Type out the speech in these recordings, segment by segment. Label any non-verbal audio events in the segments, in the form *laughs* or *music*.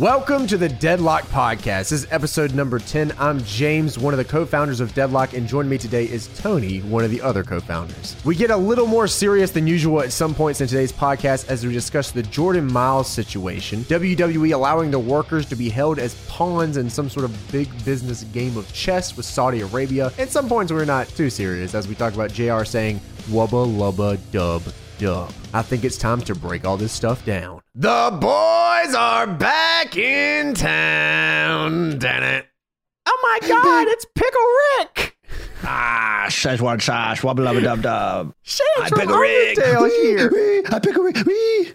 Welcome to the Deadlock Podcast. This is episode number 10. I'm James, one of the co founders of Deadlock, and joining me today is Tony, one of the other co founders. We get a little more serious than usual at some points in today's podcast as we discuss the Jordan Myles situation, WWE allowing the workers to be held as pawns in some sort of big business game of chess with Saudi Arabia. At some points, we're not too serious as we talk about JR saying, Wubba Lubba Dub Dub. I think it's time to break all this stuff down. The boys are back in town. Damn it. Oh my god, it's Pickle Rick! Ah, Szechuan sauce, wubba lubba dub dub. I Rick. Here. Wee, I pick a Rick. Wee.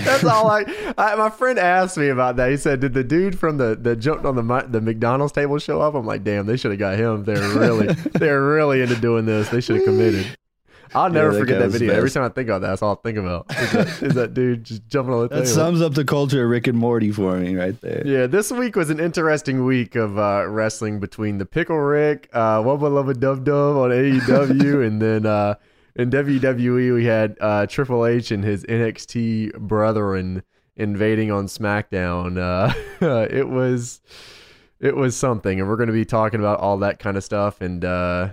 That's all I, I. My friend asked me about that. He said, "Did the dude from the that jumped on the the McDonald's table show up?" I'm like, "Damn, they should have got him. They're really they're really into doing this. They should have committed." I'll never that forget that video. Every time I think about that, that's all I think about. Is that, is that dude just jumping on the That table? sums up the culture of Rick and Morty for me right there. Yeah, this week was an interesting week of uh, wrestling between the Pickle Rick, uh, Wubba Lubba Dub Dub on AEW, *laughs* and then uh, in WWE we had uh, Triple H and his NXT brethren invading on SmackDown. Uh, *laughs* it was it was something, and we're going to be talking about all that kind of stuff. And uh,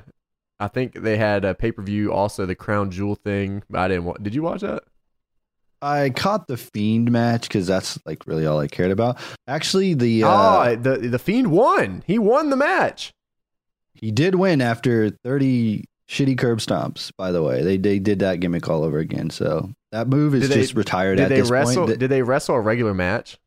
I think they had a pay per view, also the Crown Jewel thing. I didn't. Wa- Did you watch that? I caught the Fiend match because that's like really all I cared about. Actually, the uh, oh, the the Fiend won. He won the match. he did win after 30 shitty curb stomps. By the way, they they did that gimmick all over again. So that move is Did they- just retired Did at they this wrestle? point. Did they wrestle a regular match?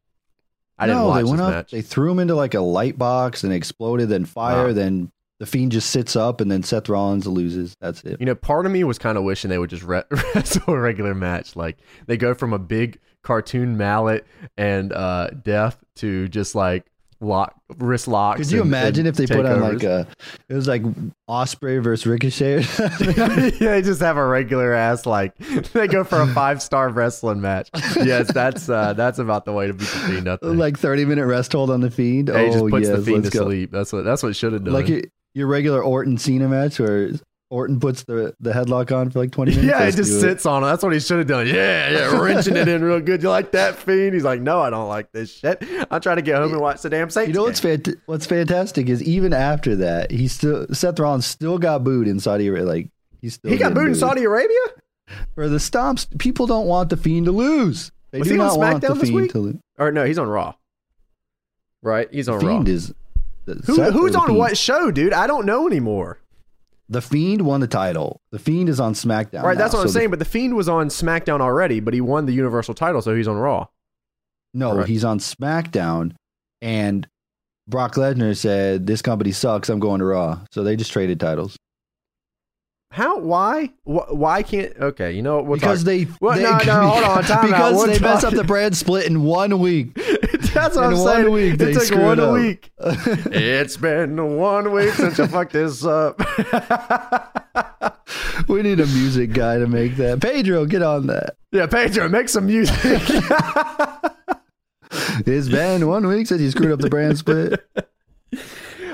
I didn't no, watch they went up, match. They threw him into like a light box and exploded, then fire, Wow. then the Fiend just sits up, and then Seth Rollins loses. That's it. you know, part of me was kind of wishing they would just re- *laughs* wrestle a regular match. Like they go from a big cartoon mallet and uh, death to just like lock wrist locks. Could you and- imagine and if they put on like a, it was like Osprey versus Ricochet, *laughs* yeah, they just have a regular ass like *laughs* they go for a five star wrestling match. Yes, that's uh, that's about the way to beat the fiend. I think. like thirty minute rest hold on the Fiend. Yeah, he just oh puts yes, the fiend to go. sleep. That's what that's what should have done. Like your, your regular Orton Cena match where Orton puts the the headlock on for like twenty *laughs* minutes. Yeah, he just do it. sits on it. That's what he should have done. Yeah, yeah, wrenching it in real good. You like that fiend? He's like, no, I don't like this shit. I'm trying to get home and watch the damn Saints. You know what's fant- what's fantastic is even after that, he still Seth Rollins still got booed in Saudi Arabia. Like he's still He got booed in Saudi Arabia. for the stomps. People don't want the Fiend to lose. They Was do he on not want the SmackDown this Fiend week? to lose. Or no, he's on Raw. Right, he's on Raw. Fiend is Who, who's on what show, dude? I don't know anymore. The Fiend won the title. The Fiend is on SmackDown. right, that's now. what I'm So the- saying. But the Fiend was on SmackDown already, but he won the Universal title, so he's on Raw. No, Correct. he's on SmackDown, and Brock Lesnar said this company sucks. I'm going to Raw. So they just traded titles How? Why? Why can't? Okay, you know what? We'll because talk. they. Well, they no, no, hold on, *laughs* time because We'll they messed talk- up the brand split in one week. *laughs* That's what In I'm one saying. week, it took one week. *laughs* it's been one week since I fucked this up. we need a music guy to make that. Pedro, get on that. yeah, Pedro, make some music. It's been one week since you screwed up the brand split.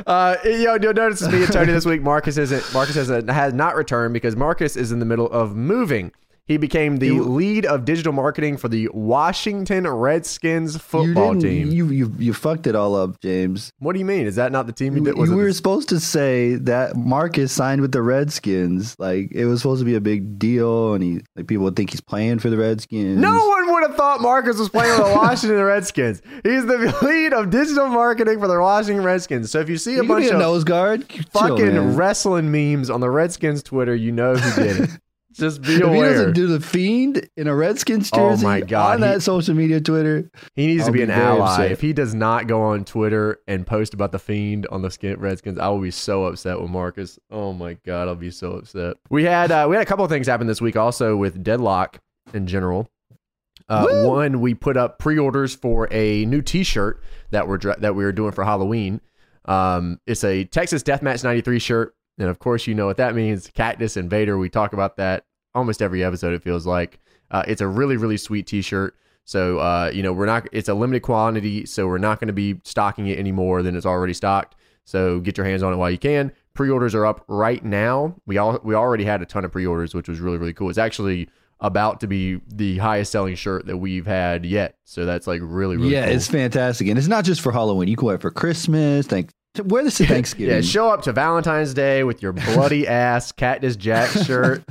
Uh, yo, you'll notice it's me and Tony this week. Marcus isn't. Marcus has, has not returned because Marcus is in the middle of moving. He became the You- lead of digital marketing for the Washington Redskins football didn't. team. You, you you fucked it all up, James. what do you mean? Is that not the team you You, did? Was you were the- supposed to say that Marcus signed with the Redskins. Like it was supposed to be a big deal, and he like people would think he's playing for the Redskins. no one would have thought Marcus was playing with the *laughs* Washington Redskins. He's the *laughs* lead of digital marketing for the Washington Redskins. So if you see a you bunch a of nose guard. Fucking man. wrestling memes on the Redskins Twitter, you know who did it. *laughs* Just be aware. If he doesn't do the fiend in a Redskins Oh jersey my God, on he- that social media Twitter, He needs to I'll be be an ally. upset. If he does not go on Twitter and post about the fiend on the Skin Redskins, I will be so upset with Marcus. Oh my god, I'll be so upset. We had uh, we had a couple of things happen this week also with Deadlock in general. Uh, one, we put up pre-orders for a new T-shirt that we're that we were doing for Halloween. Um, it's a Texas Deathmatch '93 shirt, and of course, you know what that means. Cactus and Vader. We talk about that almost every episode. It feels like uh, it's a really really sweet T-shirt. So uh, you know we're not. It's a limited quantity, so we're not going to be stocking it any more than it's already stocked. So get your hands on it while you can. Pre-orders are up right now. We all we already had a ton of pre-orders, which was really really cool. It's actually about to be the highest selling shirt that we've had yet. So that's like really, really yeah, cool. it's fantastic, and it's not just for Halloween. You can wear it for Christmas. Thank wear this at Thanksgiving. yeah, show up to Valentine's Day with your bloody *laughs* ass Cactus Jack shirt.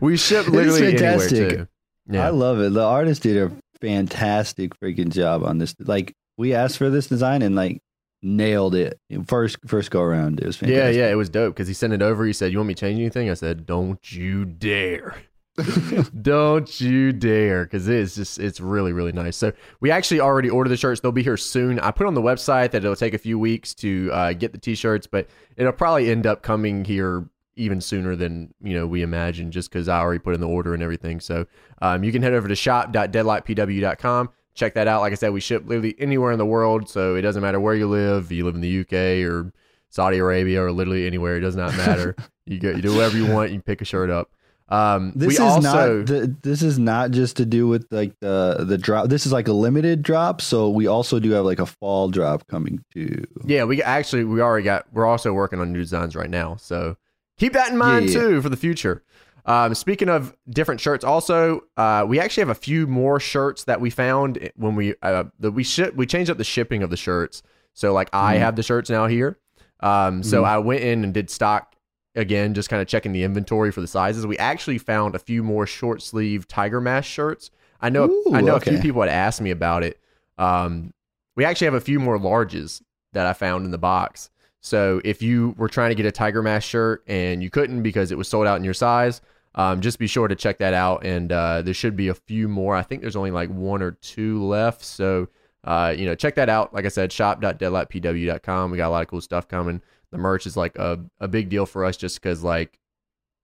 we ship literally anywhere fantastic. too. Yeah. I love it. The artist did a fantastic freaking job on this. Like we asked for this design and like nailed it first first go around. It was yeah, yeah, it was dope because he sent it over. He said, "You want me to change anything?" I said, "Don't you dare." *laughs* Don't you dare, because it's just it's really really nice. So we actually already ordered the shirts; they'll be here soon. I put on the website that it'll take a few weeks to uh, get the t-shirts, but it'll probably end up coming here even sooner than you know we imagined, just because I already put in the order and everything. So um, you can head over to shop.deadlockpw.com. Check that out. Like I said, we ship literally anywhere in the world, so it doesn't matter where you live. You live in the UK or Saudi Arabia or literally anywhere, it does not matter. *laughs* you go, you do whatever you want. You pick a shirt up. Um, This is also not. The, this is not just to do with like the the drop. This is like a limited drop. So we also do have like a fall drop coming too. yeah we actually we already got we're also working on new designs right now. So keep that in mind Yeah, yeah. too for the future. Um, speaking of different shirts, also uh, we actually have a few more shirts that we found when we uh, the we ship we changed up the shipping of the shirts. So like I Mhm. have the shirts now here. Um, so Mhm. I went in and did stock again, just kind of checking the inventory for the sizes. We actually found a few more short sleeve tiger mask shirts. I know Ooh, I know a few people had asked me about it. Um, we actually have a few more larges that I found in the box. So if you were trying to get a tiger mask shirt and you couldn't because it was sold out in your size, um, just be sure to check that out. And uh, there should be a few more. I think there's only like one or two left. So uh, you know, check that out. Like I said, shop.deadlockpw.com. We got a lot of cool stuff coming. The merch is like a, a big deal for us just because like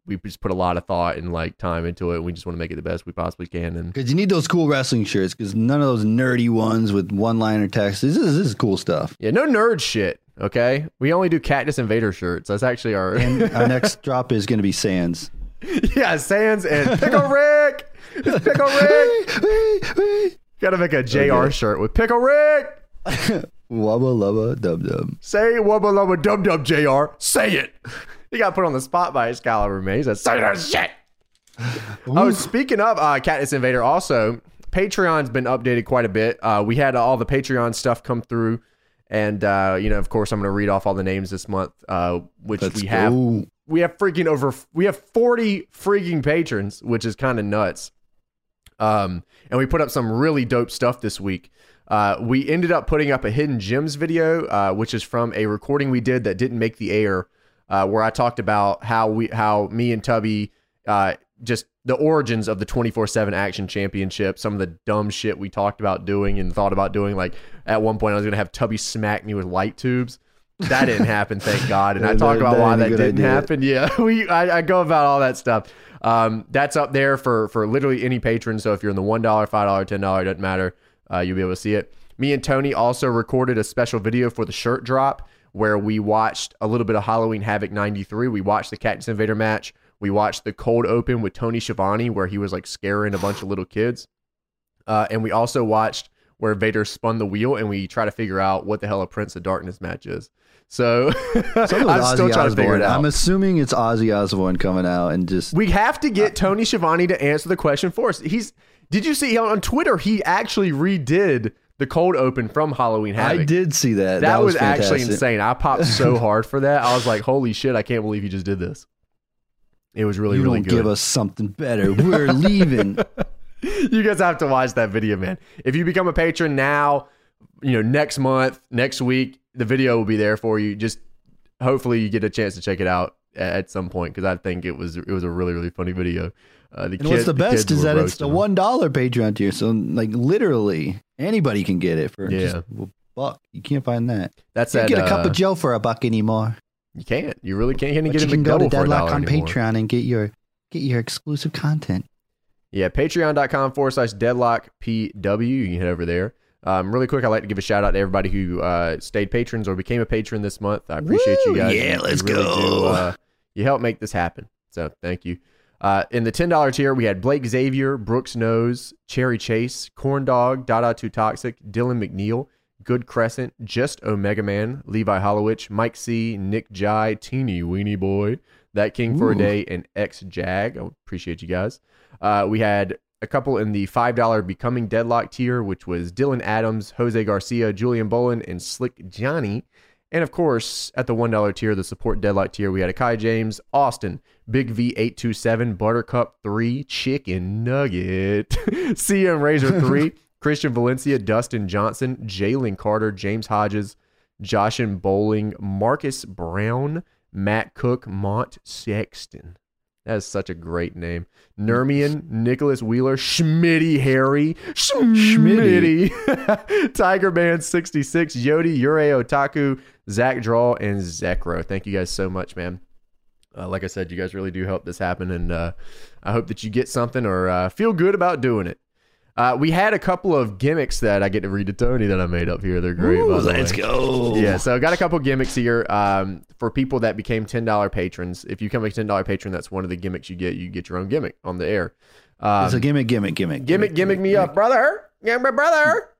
we just put a lot of thought and like time into it. And we just want to make it the best we possibly can. And Because you need those cool wrestling shirts. Because none of those nerdy ones with one liner text. This is this is cool stuff. yeah, no nerd shit. Okay, we only do Cactus and Vader shirts. That's actually our And *laughs* our next drop is going to be Sands. yeah Sands and Pickle Rick. It's Pickle Rick. *laughs* Got to make a JR Okay. shirt with Pickle Rick. *laughs* Wubba lubba dub dub. Say wubba lubba dub dub JR. Say it. He got put on the spot by Excalibur said, say that shit. Oh, speaking of uh, Cactus and Vader, also, Patreon's been updated quite a bit. Uh, we had all the Patreon stuff come through. And, uh, you know, of course, I'm going to read off all the names this month, uh, which Let's we have. go. We have freaking over, we have 40 freaking patrons, which is kind of nuts. Um, and we put up some really dope stuff this week. Uh, we ended up putting up a hidden gems video, uh, which is from a recording we did that didn't make the air, uh, where I talked about how we, how me and Tubby, uh, just the origins of the 24/7 Action Championship, some of the dumb shit we talked about doing and thought about doing. Like at one point, I was gonna have Tubby smack me with light tubes. That didn't happen, thank God. And I *laughs* talk that- about that why that didn't idea. happen. Yeah, *laughs* we I, I go about all that stuff. Um, that's up there for for literally any patron. So if you're in the one dollar, five dollar, ten dollar, it doesn't matter. Uh, you'll be able to see it. Me and Tony also recorded a special video for the shirt drop where we watched a little bit of Halloween Havoc '93. We watched the Cactus and Vader match. We watched the cold open with Tony Schiavone where he was like scaring a bunch of little kids. Uh, and we also watched where Vader spun the wheel and we try to figure out what the hell a Prince of Darkness match is. So *laughs* I'm those still Ozzy trying to figure it out. I'm assuming it's Ozzy Osbourne coming out and just We have to get Tony Schiavone to answer the question for us. He's did you see on Twitter he actually redid the cold open from Halloween Havoc. I did see that. That, was, actually insane. I popped so *laughs* hard for that. I was like, "Holy shit! I can't believe he just did this." It was really, you really good. give us something better. We're *laughs* leaving. you guys have to watch that video, man. If you become a patron now, you know, next month, next week, the video will be there for you. Just hopefully you get a chance to check it out at some point because I think it was it was a really really funny video. Uh, the And what's kid- the best is that it's the one dollar Patreon tier. So like literally anybody can get it for Yeah. just a buck. You can't find that. That's You that. can't get a cup uh, of Joe for a buck anymore. You can't. You really can't. You get you can go to McDouble for a Deadlock on anymore. Patreon and get your get your exclusive content. Yeah, patreon.com forward slash deadlock PW. You can head over there. Um, really quick, I'd like to give a shout out to everybody who uh, stayed patrons or became a patron this month. I appreciate Woo! you guys. Yeah, You- you let's really go. do, uh, you helped make this happen. So thank you. Uh, in the $10 tier, we had Blake Xavier, Brooks Nose, Cherry Chase, Corn Dog, Dada Too Toxic, Dylan McNeil, Good Crescent, Just Omega Man, Levi Hollowich, Mike C, Nick Jai, Teeny Weeny Boy, That King for a Day, and X Jag. I appreciate you guys. Uh, we had a couple in the $5 Becoming Deadlock tier, which was Dylan Adams, Jose Garcia, Julian Bolin, and Slick Johnny. And of course, at the $1 tier, the support deadlock tier, we had Akai James, Austin, Big V827, Buttercup 3, Chicken Nugget, *laughs* CM Razor 3, *laughs* Christian Valencia, Dustin Johnson, Jalen Carter, James Hodges, Josh and Bowling, Marcus Brown, Matt Cook, Mont Sexton. That is such a great name. Nermian, Nicholas Wheeler, Schmitty Harry, Schmitty, *laughs* Tiger Man 66, Yodi, Yurei Otaku, Zach Draw, and Zekro. Thank you guys so much, man. Uh, like I said, you guys really do help this happen, and uh, I hope that you get something or uh, feel good about doing it. Uh, we had a couple of gimmicks that I get to read to Tony that I made up here. They're great. Ooh, the let's way. go. Yeah, so I got a couple gimmicks here um, for people that became ten dollar patrons. If you become a ten dollar patron, that's one of the gimmicks you get. You get your own gimmick on the air. Um, it's a gimmick, gimmick, gimmick, gimmick, gimmick me up, brother. Gimmick, my brother.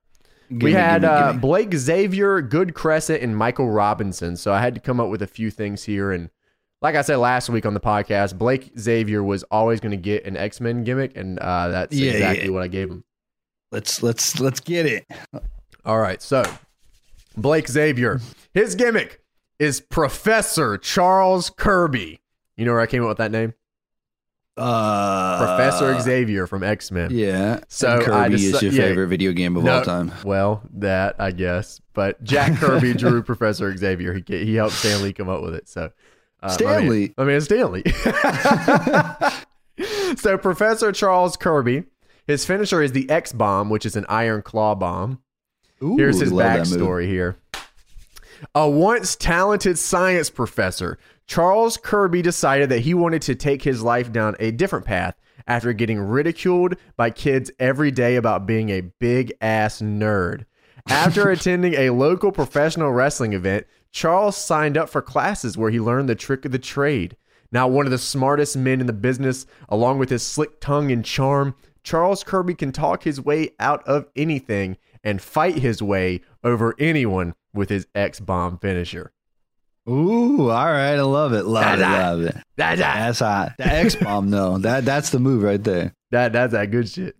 Gimmick, we had gimmick, uh, gimmick. Blake Xavier, Good Crescent, and Michael Robinson. So I had to come up with a few things here. And like I said last week on the podcast, Blake Xavier was always going to get an X Men gimmick, and uh, that's Yeah, exactly yeah. what I gave him. Let's let's let's get it. All right, so Blake Xavier, his gimmick is Professor Charles Kirby. You know where I came up with that name? Uh, Professor Xavier from X Men. Yeah. So And Kirby just- is your yeah. favorite video game of No, all time. Well, that I guess, but Jack Kirby *laughs* drew Professor Xavier. He he helped Stanley come up with it. So uh, my man- Stanley? I mean, Stanley. *laughs* *laughs* so Professor Charles Kirby, his finisher is the X bomb, which is an iron claw bomb. Ooh, Here's his love that move. backstory here. A once talented science professor, Charles Kirby decided that he wanted to take his life down a different path after getting ridiculed by kids every day about being a big ass nerd. After *laughs* attending a local professional wrestling event, Charles signed up for classes where he learned the trick of the trade. Now, one of the smartest men in the business, along with his slick tongue and charm, Charles Kirby can talk his way out of anything and fight his way over anyone with his X bomb finisher. Ooh, all right, I love it, love it, Da-da. love it. That, *laughs* that, That's hot. The X bomb, though. That that's the move right there. that, that's that good shit.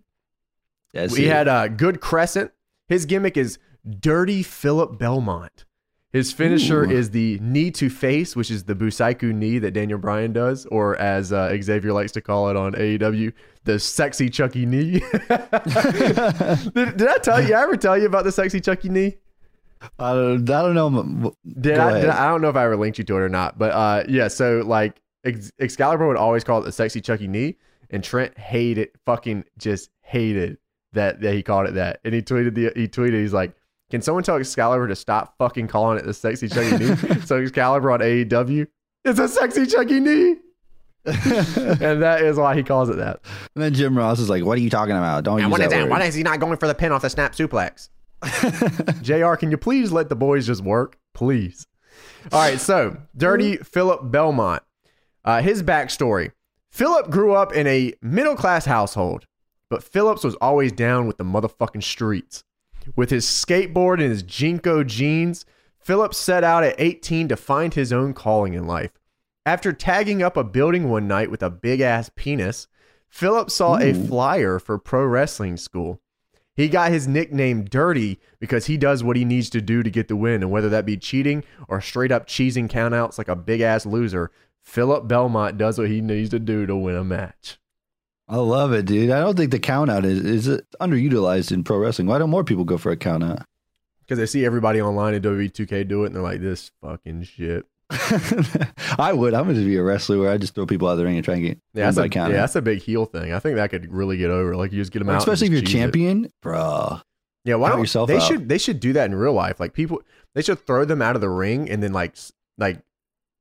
That's we it. had a good crescent. His gimmick is Dirty Philip Belmont. His finisher Ooh. is the knee to face, which is the Busaiku knee that Daniel Bryan does, or as uh, Xavier likes to call it on AEW, the sexy Chucky knee. *laughs* did, did I tell you? I ever tell you about the sexy Chucky knee? I don't, I don't know. Did I, did. I? I don't know if I ever linked you to it or not, but uh, yeah. So like, Ex- Excalibur would always call it the sexy Chucky knee, and Trent hated, fucking just hated that that he called it that, and he tweeted the he tweeted he's like, can someone tell Excalibur to stop fucking calling it the sexy Chucky knee? *laughs* so Excalibur on AEW, it's a sexy Chucky knee, *laughs* and that is why he calls it that. And then Jim Ross is like, "What are you talking about? Don't use what that is that? word." Why is he not going for the pin off the snap suplex? *laughs* JR, can you please let the boys just work? Please. All right, so Dirty Philip Belmont. Uh, his backstory Philip grew up in a middle class household, but Phillips was always down with the motherfucking streets. With his skateboard and his JNCO jeans, Phillips set out at 18 to find his own calling in life. After tagging up a building one night with a big ass penis, Philip saw a flyer for pro wrestling school. He got his nickname Dirty because he does what he needs to do to get the win, and whether that be cheating or straight up cheesing countouts like a big ass loser, Philip Belmont does what he needs to do to win a match. I love it, dude. I don't think the count out is is underutilized in pro wrestling. Why don't more people go for a count out? Because they see everybody online at WWE2K do it, and they're like, "This fucking shit." *laughs* I would. I'm going to be a wrestler where I just throw people out of the ring and try and get Yeah, that's a, count yeah, out. that's a big heel thing. I think that could really get over. Like you just get them out, and Especially if you're cheese it. champion, bro. Yeah, why don't yourself they out. should they should do that in real life? Like people, they should throw them out of the ring and then like like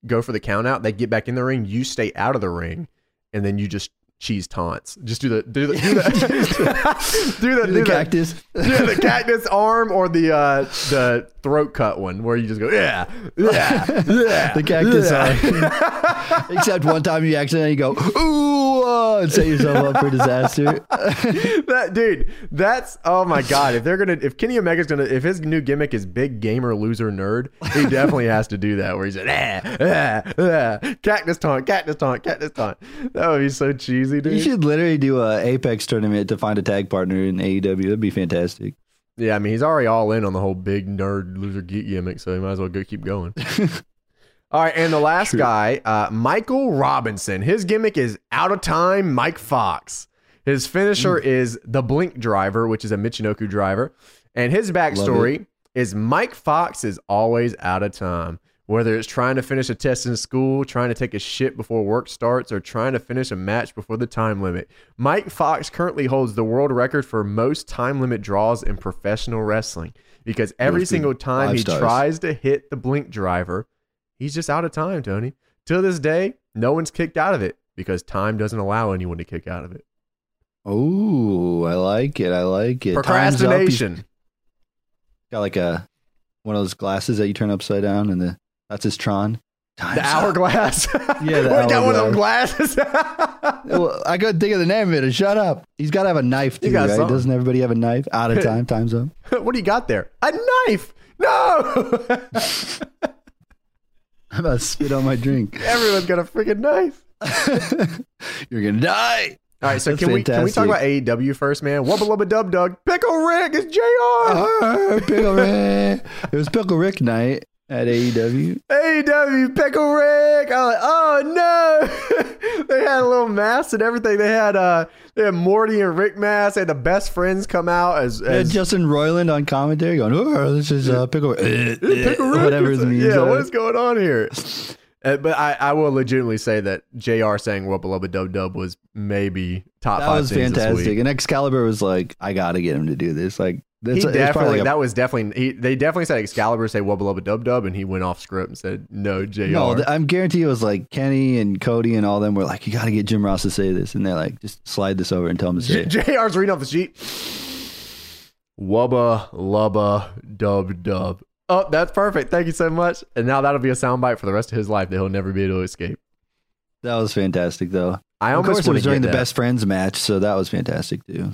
go for the count out. They get back in the ring. You stay out of the ring, and then you just cheese taunts. Just do the do the do the *laughs* do the, Do do the the cactus. *laughs* yeah, the cactus arm or the uh the throat cut one where you just go yeah yeah *laughs* yeah The cactus yeah. Except one time you accidentally go ooh uh, and set yourself up for disaster. that dude, that's oh my god. If they're gonna, if Kenny Omega's gonna, if his new gimmick is big gamer loser nerd, he definitely has to do that. Where he's like, ah, ah, ah, cactus taunt, cactus taunt, cactus taunt. That would be so cheesy. Crazy, You should literally do a Apex tournament to find a tag partner in AEW. That'd be fantastic. Yeah, I mean, he's already all in on the whole big nerd loser geek gimmick, so he might as well go keep going. *laughs* all right, and the last True. guy, uh, Michael Robinson. His gimmick is out of time, Mike Fox. His finisher is the Blink Driver, which is a Michinoku driver. And his backstory is Mike Fox is always out of time. Whether it's trying to finish a test in school, trying to take a shit before work starts, or trying to finish a match before the time limit, Mike Fox currently holds the world record for most time limit draws in professional wrestling because every single time he stars. tries to hit the blink driver, he's just out of time, Tony. Till this day, no one's kicked out of it because time doesn't allow anyone to kick out of it. Oh, I like it. I like it. Time's up. He's Procrastination. got like a one of those glasses that you turn upside down, and the that's his Tron. Time's The hourglass. *laughs* Yeah, the *laughs* we got one of them glasses. *laughs* Well, I couldn't think of the name of it. Shut up. He's got to have a knife You too, right? something. Doesn't everybody have a knife? Out of time. Time's up. what do you got there? A knife. No. I'm about to spit on my drink. Everyone's got a freaking knife. You're gonna die. All right, so That's can we can we talk about AEW first, man? Wubba lubba dub dug. Pickle Rick is Jr. Ah, Pickle Rick. It was Pickle Rick night at AEW. AEW Pickle Rick. I'm like, oh no. *laughs* they had a little mask and everything. They had uh they had Morty and Rick mask. They had the best friends come out as, as Justin Roiland on commentary going, "Oh, this is uh, Pickle Rick." *laughs* Pickle Rick. Whatever his It's- memes Yeah, are. what is going on here? Uh, but I, I will legitimately say that JR saying Wubba Lubba Dub Dub was maybe top That five was things this fantastic. And Excalibur was like, "I got to get him to do this." Like, that's he it's definitely like a- that was definitely he, they definitely said Excalibur say Wubba Lubba Dub Dub and he went off script and said no JR. No, I'm guarantee it was like Kenny and Cody and all them were like, "You got to get Jim Ross to say this," and they're like, "Just slide this over and tell him to say." J- it. JR's reading off the sheet. Wubba Lubba Dub Dub. Oh, that's perfect. Thank you so much. And now that'll be a soundbite for the rest of his life that he'll never be able to escape. That was fantastic, though. I Of almost course, it was to during the that. best friends match, so that was fantastic too.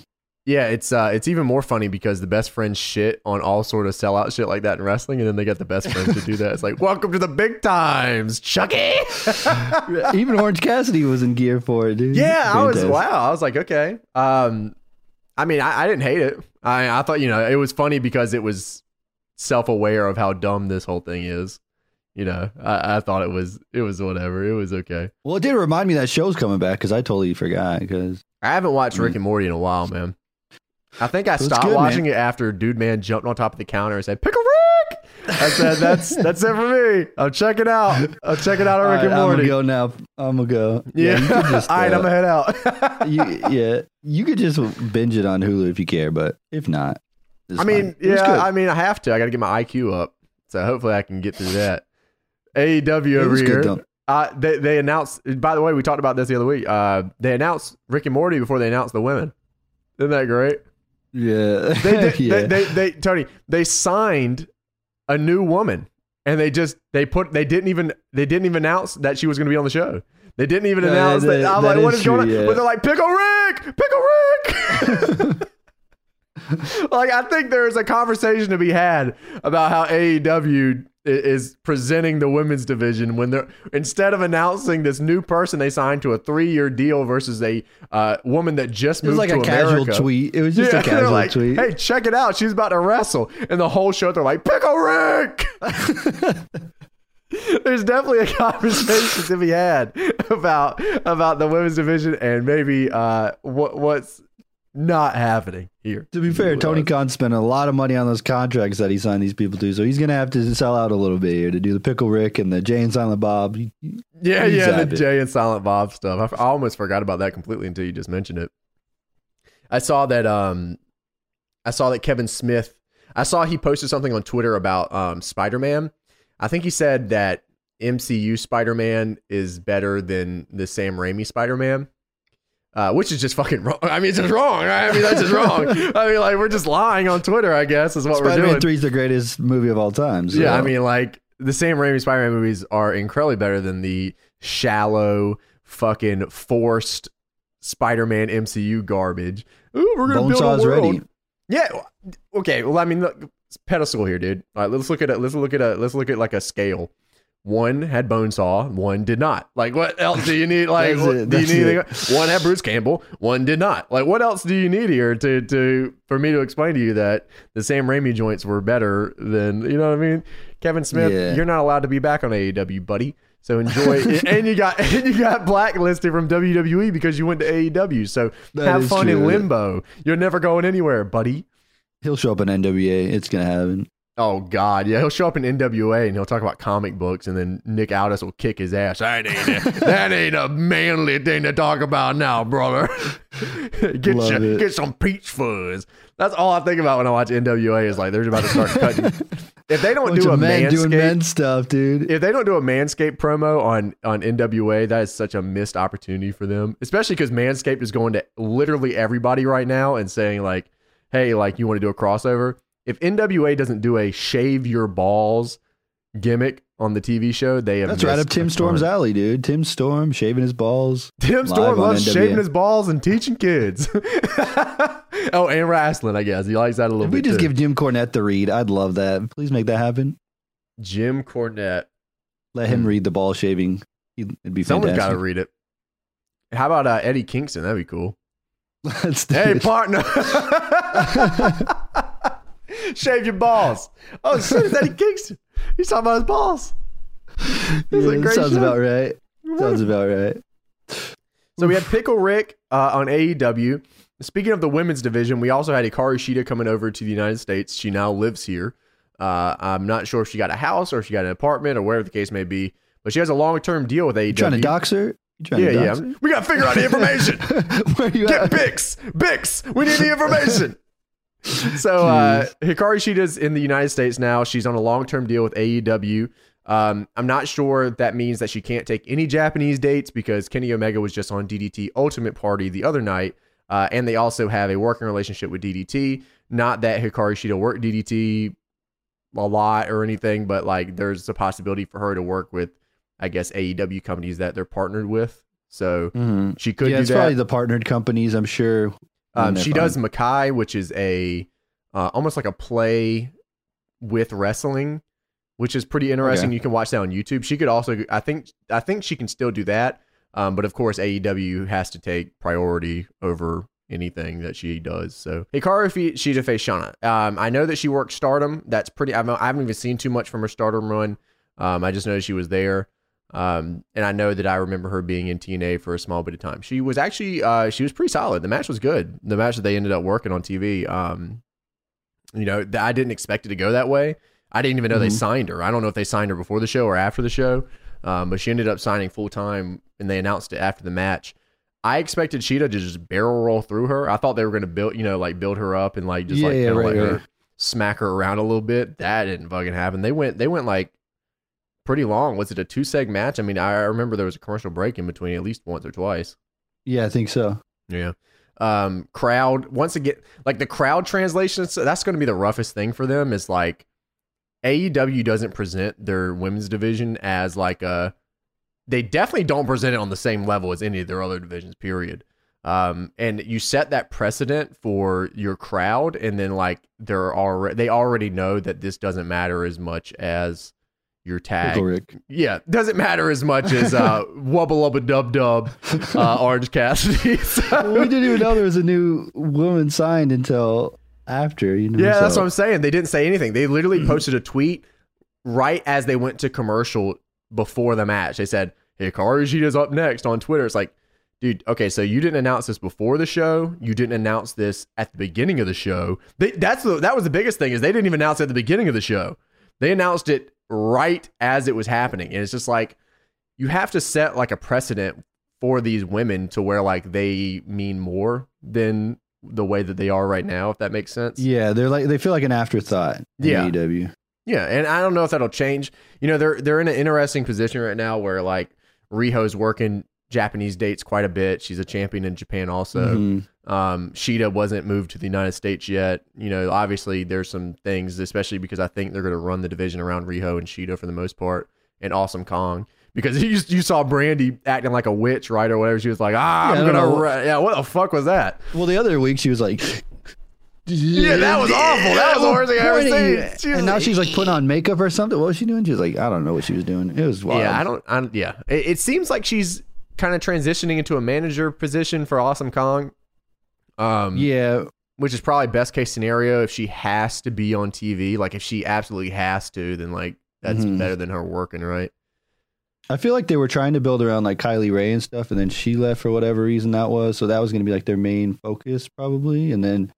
Yeah, it's uh, it's even more funny because the best friends shit on all sort of sellout shit like that in wrestling, and then they get the best friends to do that. It's like, welcome to the big times, Chucky. *laughs* Even Orange Cassidy was in gear for it, dude. yeah, I was wow. I was like, okay. Um, I mean, I, I didn't hate it. I I thought you know it was funny because it was self aware of how dumb this whole thing is. You know, I, I thought it was it was whatever. It was okay. Well, it did remind me that show's coming back because I totally forgot. Because I haven't watched Mm. Rick and Morty in a while, man. I think I stopped good, watching man. it after Dude Man jumped on top of the counter and said, "Pickle Rick." I said, "That's that's it for me. I'm checking out. I'm checking out Rick and I'm gonna go now. I'm gonna go. Yeah, you could *laughs* just, all right, uh, I'm gonna head out. *laughs* you, yeah, you could just binge it on Hulu if you care, but if not, I mean. Yeah. I mean, I have to. I got to get my IQ up, so hopefully I can get through that. AEW over was good, here. Uh, they they announced. By the way, we talked about this the other week. Uh, they announced Rick and Morty before they announced the women. Isn't that great? Yeah, They did. *laughs* yeah. they, they, they, Tony, they signed a new woman, and they just they put they didn't even they didn't even announce that she was going to be on the show. They didn't even Yeah, announce that. I'm that like, what is is going on? yeah. But they're like, Pickle Rick, Pickle Rick. *laughs* like I think there is a conversation to be had about how AEW is presenting the women's division when they're instead of announcing this new person they signed to a three year deal versus a uh, woman that just it was moved like a to casual tweet. It was just Yeah, *laughs* a casual like, tweet. Hey, check it out. She's about to wrestle. And the whole show, they're like, Pickle Rick. *laughs* There's definitely a conversation to be had *laughs* about about the women's division and maybe uh, what what's not happening here. To be fair, Tony Khan spent a lot of money on those contracts that he signed these people to, so he's gonna have to sell out a little bit here to do the Pickle Rick and the Jay and Silent Bob. Yeah, He's yeah, the it. Jay and Silent Bob stuff. I almost forgot about that completely until you just mentioned it. I saw that. Um, I saw that Kevin Smith. I saw he posted something on Twitter about um, Spider Man. I think he said that MCU Spider Man is better than the Sam Raimi Spider Man. Uh, which is just fucking wrong. I mean, it's just wrong. Right? I mean, that's just wrong. I mean, like we're just lying on Twitter. I guess is what we're doing. Three is the greatest movie of all time. so- Yeah, I mean, like the Sam Raimi Spider-Man movies are incredibly better than the shallow, fucking forced Spider-Man MCU garbage. Ooh, we're gonna build Bonesaw's a world. ready. Yeah. Okay. Well, I mean, look, pedestal here, dude. All right, let's look at it. Let's look at a. Let's look at like a scale. One had Bonesaw, one did not. Like, what else do you need? *laughs* Like, what- do you need? it. One had Bruce Campbell, one did not. Like, what else do you need here to to for me to explain to you that the Sam Raimi joints were better than you know what I mean? Kevin Smith, Yeah. you're not allowed to be back on AEW, buddy. So enjoy, *laughs* and you got *laughs* and you got blacklisted from WWE because you went to AEW. So That have fun in limbo. You're never going anywhere, buddy. He'll show up in NWA. It's gonna happen. Oh God, yeah, he'll show up in NWA and he'll talk about comic books, and then Nick Aldis will kick his ass. That ain't a, *laughs* that ain't a manly thing to talk about now, brother. *laughs* get Love your, it. get some peach fuzz. That's all I think about when I watch NWA. Is like they're about to start cutting. *laughs* if they don't Bunch do a men doing men stuff, dude. if they don't do a Manscaped promo on on NWA, that is such a missed opportunity for them. Especially because Manscaped is going to literally everybody right now and saying like, "Hey, like you want to do a crossover?" If NWA doesn't do a shave your balls gimmick on the TV show, they have to That's right up Tim Storm's ton. alley, dude. Tim Storm shaving his balls. *laughs* Tim Storm loves shaving his balls and teaching kids. *laughs* oh, and wrestling, I guess he likes that a little If bit. we just too. give Jim Cornette the read, I'd love that. Please make that happen. Jim Cornette. Let him Hmm. read the ball shaving. It'd be Someone's got to read it. How about uh, Eddie Kingston? That'd be cool. *laughs* Let's do Hey, it. partner. *laughs* Shave your balls. Oh, *laughs* shit, it's Eddie Kingston. He's talking about his balls. Yeah, sounds show. about right. Sounds about right. So we had Pickle Rick uh, on AEW. Speaking of the women's division, we also had Hikaru Shida coming over to the United States. She now lives here. Uh, I'm not sure if she got a house or if she got an apartment or whatever the case may be, but she has a long term deal with AEW. You trying to dox her? Trying yeah, yeah. her? We got to figure out the information. *laughs* Where you Get at? Bix. Bix. We need the information. *laughs* So uh, Hikaru Shida's in the United States now. She's on a long term deal with AEW. Um, I'm not sure that means that she can't take any Japanese dates because Kenny Omega was just on DDT Ultimate Party the other night. Uh, and they also have a working relationship with DDT. Not that Hikaru Shida worked DDT a lot or anything, but like there's a possibility for her to work with, I guess, AEW companies that they're partnered with. So Mhm. she could yeah, do it's that. probably the partnered companies, I'm sure. Um, she fine. does Makai, which is a uh, almost like a play with wrestling, which is pretty interesting. Okay. You can watch that on YouTube. She could also, I think, I think she can still do that. Um, but of course, AEW has to take priority over anything that she does. So Hikaru Shida face Shana. Um, I know that she worked Stardom. That's pretty. I haven't I haven't even seen too much from her Stardom run. Um, I just know she was there. Um, and I know that I remember her being in TNA for a small bit of time. She was actually, uh, she was pretty solid. The match was good. The match that they ended up working on TV. Um, you know, th- I didn't expect it to go that way. I didn't even know they Mhm. signed her. I don't know if they signed her before the show or after the show. Um, but she ended up signing full time, and they announced it after the match. I expected Shida to just barrel roll through her. I thought they were going to build, you know, like build her up and like just Yeah, like yeah, right, right. smack her around a little bit. That didn't fucking happen. They went, they went like pretty long. Was it a two seg match? I mean, I remember there was a commercial break in between at least once or twice. Yeah, I think so. Yeah. Um, crowd once again, like the crowd translations. So that's going to be the roughest thing for them. Is like AEW doesn't present their women's division as like a. They definitely don't present it on the same level as any of their other divisions. Period. Um, and you set that precedent for your crowd, and then like they're already they already know that this doesn't matter as much as your tag. Yeah, doesn't matter as much as uh, *laughs* wubba lubba dub dub, uh, Orange Cassidy. *laughs* So- we didn't even know there was a new woman signed until after, you know. Yeah, that's what I'm saying. They didn't say anything. They literally posted a tweet right as they went to commercial before the match. They said, Hikaru Shida's up next on Twitter. It's like, dude, okay, so you didn't announce this before the show. You didn't announce this at the beginning of the show. They, that's the, that was the biggest thing is they didn't even announce it at the beginning of the show. They announced it right as it was happening. And it's just like, you have to set like a precedent for these women to where like they mean more than the way that they are right now, if that makes sense. Yeah, they're like they feel like an afterthought. in Yeah. AEW. Yeah, and I don't know if that'll change. You know, they're they're in an interesting position right now where like Riho's working Japanese dates quite a bit. She's a champion in Japan also. Mhm. Um, Shida wasn't moved to the United States yet. You know, obviously there's some things, especially because I think they're going to run the division around Riho and Shida for the most part, and Awesome Kong. Because *laughs* you you saw Brandi acting like a witch, right, or whatever. She was like, ah, Yeah, I'm gonna, ra-" yeah. What the fuck was that? Well, the other week she was like, *laughs* Yeah, that was awful. That was the worst thing I ever seen. She and now like- she's like putting on makeup or something. What was she doing? She was like, I don't know what she was doing. It was wild. Yeah, I don't. I yeah, it, it seems like she's kind of transitioning into a manager position for Awesome Kong. Um, yeah, which is probably best case scenario if she has to be on TV. Like if she absolutely has to, then like that's Mhm. better than her working, right? I feel like they were trying to build around like Kylie Rae and stuff, and then she left for whatever reason that was. So that was going to be like their main focus probably. And then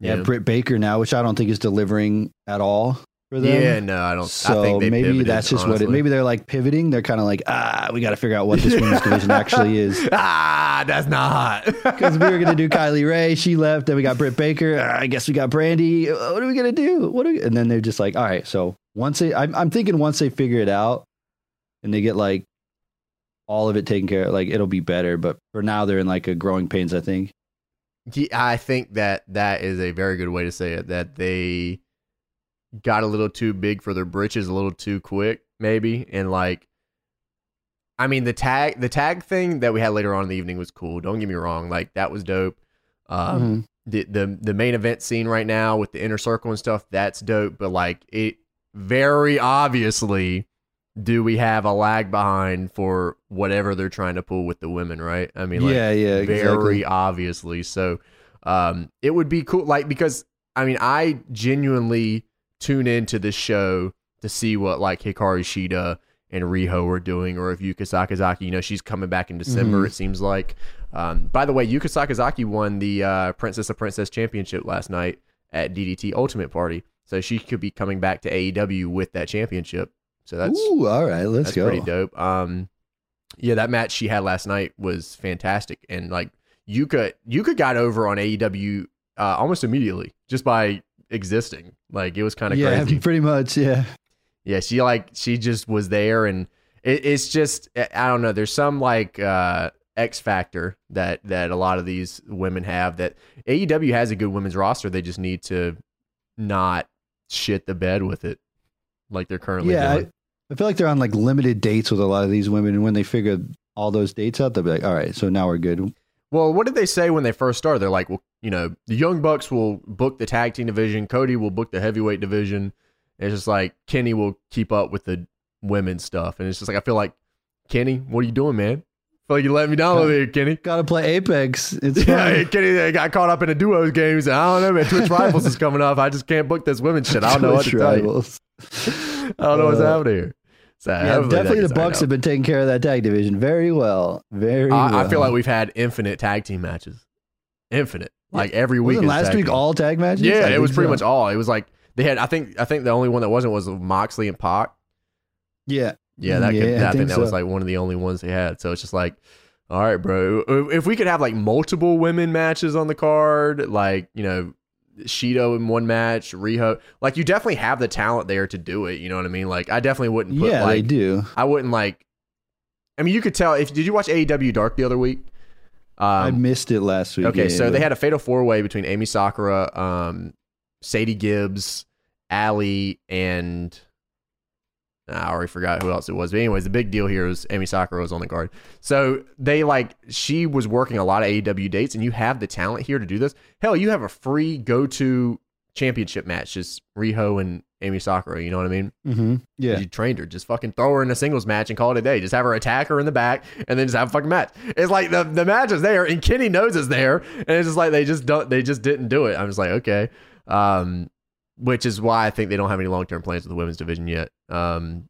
yeah, Yeah. Britt Baker now, which I don't think is delivering at all for them. Yeah, no, I don't. So I think they maybe pivoted, that's just what it. Maybe they're like pivoting. They're kind of like, ah, we got to figure out what this women's division actually *laughs* is. ah, that's not hot. *laughs* Because we were gonna do Kylie Rae, she left. Then we got Britt Baker. Ah, I guess we got Brandi. What are we gonna do? What? Are we? And then they're just like, all right. So once they, I'm, I'm thinking once they figure it out, and they get like all of it taken care of, like it'll be better. But for now, they're in like a growing pains. I think. Yeah, I think that that is a very good way to say it. That they got a little too big for their britches, a little too quick, maybe, and like, I mean, the tag, the tag thing that we had later on in the evening was cool. Don't get me wrong, like that was dope. Um, Mhm. the the the main event scene right now with the inner circle and stuff, that's dope. But like, it very obviously. Do we have a lag behind for whatever they're trying to pull with the women, right? I mean, like, yeah, yeah, very exactly. obviously. So um, it would be cool, like because I mean, I genuinely tune into this show to see what like Hikaru Shida and Riho are doing, or if Yuka Sakazaki, you know, she's coming back in December. Mhm. It seems like. Um, by the way, Yuka Sakazaki won the uh, Princess of Princess Championship last night at DDT Ultimate Party, so she could be coming back to AEW with that championship. So that's Ooh, all right, let's that's go. pretty dope. Um, yeah, that match she had last night was fantastic, and like Yuka, Yuka got over on AEW uh, almost immediately just by existing. Like it was kind of yeah, crazy. pretty much. Yeah, Yeah, she like she just was there, and it, it's just I don't know. There's some like uh, X factor that that a lot of these women have. That AEW has a good women's roster. They just need to not shit the bed with it like they're currently yeah. doing. I, I feel like they're on like limited dates with a lot of these women, and when they figure all those dates out, they'll be like, all right, so now we're good. Well, what did they say when they first started? They're like, well, you know, the Young Bucks will book the tag team division, Cody will book the heavyweight division. And it's just like Kenny will keep up with the women's stuff, and it's just like I feel like Kenny, what are you doing, man? I feel like you let me down little bit, Kenny. Got to play Apex. It's *laughs* Yeah. Kenny got caught up in a duos game. He's like, I don't know, man. Twitch Rivals is coming up. I just can't book this women's shit. I don't know what to tell you. I don't know what's Uh, happening here. So Yeah, definitely the Bucks have been taking care of that tag division very well. Very well. I, I feel like we've had infinite tag team matches. Infinite. Like every week. Last week team. all tag matches? Yeah, I it was pretty so. much all. It was like they had. I think. I think the only one that wasn't was Moxley and Pac. Yeah. Yeah, that. Yeah, could, I I, think, think that was like one of the only ones they had. So it's just like, all right, bro. If we could have like multiple women matches on the card, like you know, Shida in one match, Riho, like you definitely have the talent there to do it. You know what I mean? Like I definitely wouldn't put Yeah, they like do. I wouldn't like. I mean, you could tell if did you watch AEW Dark the other week? I Um, missed it last week. Okay, yeah, so they had a fatal four way between Emi Sakura, um, Sadie Gibbs, Allie, and I already forgot who else it was. But anyways, the big deal here is Emi Sakura was on the guard. So they like she was working a lot of AEW dates, and you have the talent here to do this. Hell, you have a free go to championship match, just Riho and Emi Sakura. You know what I mean? Mhm. Yeah. You trained her. Just fucking throw her in a singles match and call it a day. Just have her attack her in the back and then just have a fucking match. It's like the, the match is there and Kenny knows it's there. And it's just like they just don't they just didn't do it. I'm just like, okay. Um which is why I think they don't have any long term plans with the women's division yet. Um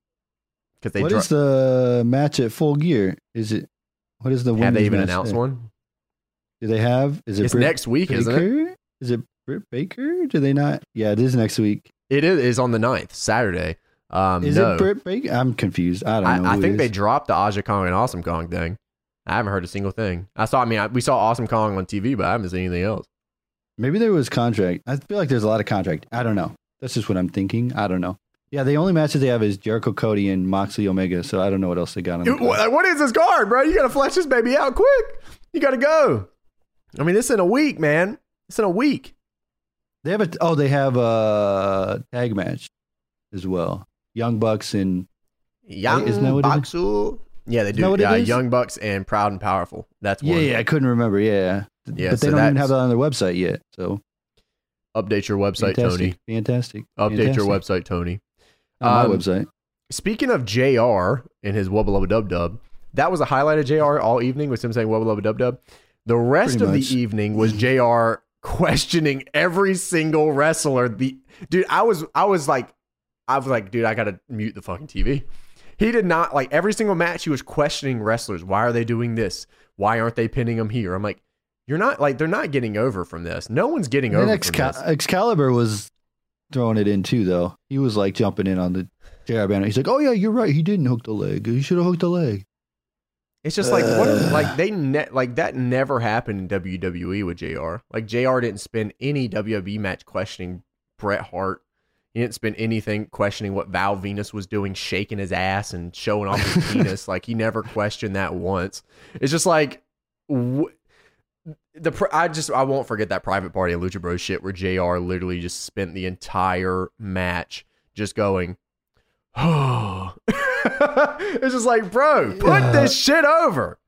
because they What dro- is the match at Full Gear? Is it? What is the have they even announced there? one? Do they have? Is it It's next week, Baker? isn't it? Is it Britt Baker? Do they not? Yeah, it is next week. It is, is on the 9th, Saturday. Um Is no. it Britt Baker? I'm confused. I don't know. I, I think they dropped the Aja Kong and Awesome Kong thing. I haven't heard a single thing. I saw. I mean, I, we saw Awesome Kong on TV, but I haven't seen anything else. Maybe there was contract. I feel like there's a lot of contract. I don't know. That's just what I'm thinking. I don't know. Yeah, the only matches they have is Jericho Cody and Moxley Omega. So I don't know what else they got on. The card. what, is this card, bro? You gotta flesh this baby out quick. You gotta go. I mean, this in a week, man. It's in a week. They have a oh, they have a tag match as well. Young Bucks and Young isn't that what it is? Yeah, they do. Yeah? Young Bucks and Proud and Powerful. That's yeah, one. yeah. I couldn't remember. Yeah, Yeah, but so they don't even have that on their website yet. So Update your website, fantastic, Tony. Fantastic. Update your website, Tony. On my Um, website. Speaking of JR and his wubba lubba dub dub, that was a highlight of JR all evening was him saying wubba lubba dub dub. The rest Pretty of much. the evening was JR questioning every single wrestler. The dude, I was I was like I was like, dude, I gotta mute the fucking TV. He did not like every single match. He was questioning wrestlers. Why are they doing this? Why aren't they pinning them here? I'm like, you're not like they're not getting over from this. No one's getting over this. Excalibur was throwing it in too, though. He was like jumping in on the JR banner. He's like, "Oh yeah, you're right. He didn't hook the leg. He should have hooked the leg." It's just like what uh. like they ne- like that never happened in WWE with JR. Like JR didn't spend any WWE match questioning Bret Hart. He didn't spend anything questioning what Val Venis was doing, shaking his ass and showing off his *laughs* penis. Like he never questioned that once. It's just like wh- the pr- I just I won't forget that private party of Lucha Bros shit where JR literally just spent the entire match just going, oh. *sighs* it's just like, bro, put Yeah. this shit over.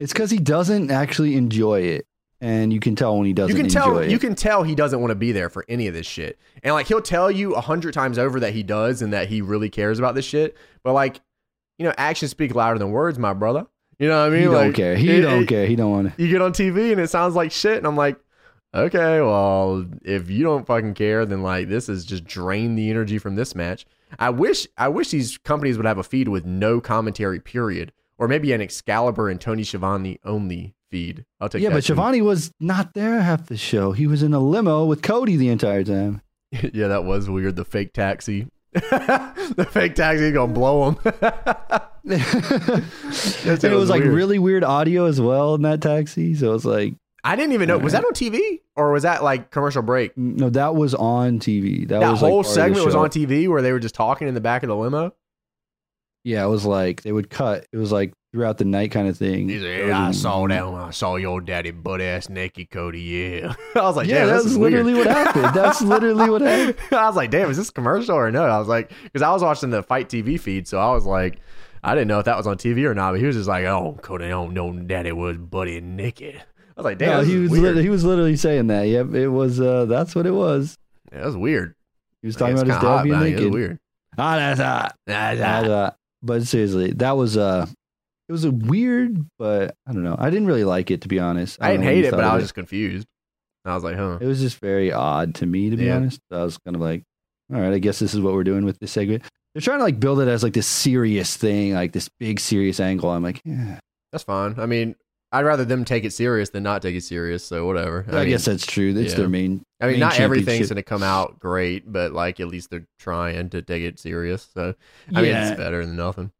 It's because he doesn't actually enjoy it, and you can tell when he doesn't. You can enjoy tell it. you can tell he doesn't want to be there for any of this shit. And like he'll tell you a hundred times over that he does and that he really cares about this shit. But like, you know, actions speak louder than words, my brother. You know what I mean? He like, don't care. He it- don't it- care. He don't want to. You get on TV and it sounds like shit, and I'm like, okay, well, if you don't fucking care, then like this is just drain the energy from this match. I wish I wish these companies would have a feed with no commentary, period, or maybe an Excalibur and Tony Schiavone only feed. I'll take Yeah, but too. Schiavone was not there half the show. He was in a limo with Cody the entire time. *laughs* yeah, that was weird. The fake taxi. *laughs* the fake taxi gonna blow him. *laughs* *laughs* and it was, was like weird. really weird audio as well in that taxi. So it was like, I didn't even know. Was that on TV or was that like commercial break? no, that was on TV. That, That, was like, whole part segment was on TV where they were just talking in the back of the limo. Yeah, it was like they would cut. It was like throughout the night kind of thing. He's like, yeah, I saw that when I saw your daddy butt ass naked Cody. *laughs* Yeah, *laughs* I was like, Yeah, that's literally weird. what happened. That's literally what happened. I was like, damn, is this commercial or no? I was like, because I was watching the FITE TV feed, so I was like, I didn't know if that was on TV or not. But he was just like, oh, Cody, I don't know, daddy was buddy naked. I was like, damn, No, he was weird. lit- he was literally saying that. Yep, it was. Uh, that's what it was. yeah, that was weird. He was talking about his dad hot, being man. It was naked. weird. Ah, that's hot. That's That's hot. hot. But seriously, that was uh it was a weird, but I don't know. I didn't really like it to be honest. I don't didn't hate it, but I was just confused. I was like, huh. It was just very odd to me, to be Yeah. honest. I was kind of like, all right, I guess this is what we're doing with this segment. They're trying to like build it as like this serious thing, like this big serious angle. I'm like, yeah, That's fine. I mean, I'd rather them take it serious than not take it serious. So whatever. I, mean, guess that's true. That's yeah. their main. I mean, main not everything's going to come out great, but like at least they're trying to take it serious. So I mean, it's better than nothing.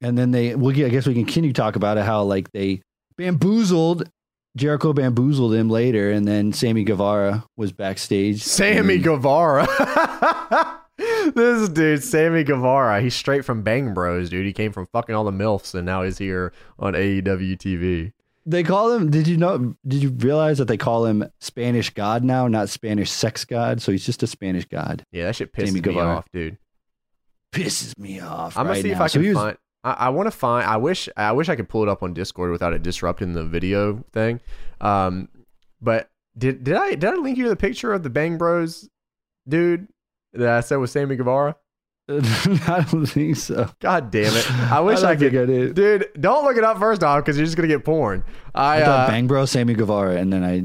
And then they, well, yeah, I guess we can continue to talk about it. How like they bamboozled Jericho, bamboozled him later, and then Sammy Guevara was backstage. Sammy And- Guevara. *laughs* this dude, Sammy Guevara. He's straight from Bang Bros, dude. He came from fucking all the milfs, and now he's here on AEW TV. They call him. Did you know? Did you realize that they call him Spanish God now, not Spanish sex God? So he's just a Spanish God. Yeah, that shit pisses Sammy me Guevara. off, dude. Pisses me off. I'm gonna right see if now. I So can was- find. I, I want to find. I wish. I wish I could pull it up on Discord without it disrupting the video thing. Um, but did did I did I link you to the picture of the Bang Bros dude that I said was Sammy Guevara? *laughs* I don't think so. God damn it! I *laughs* wish don't I, could. I did. Dude, don't look it up first off because you're just gonna get porn. I I, thought uh, Bang Bro, Sammy Guevara, and then I.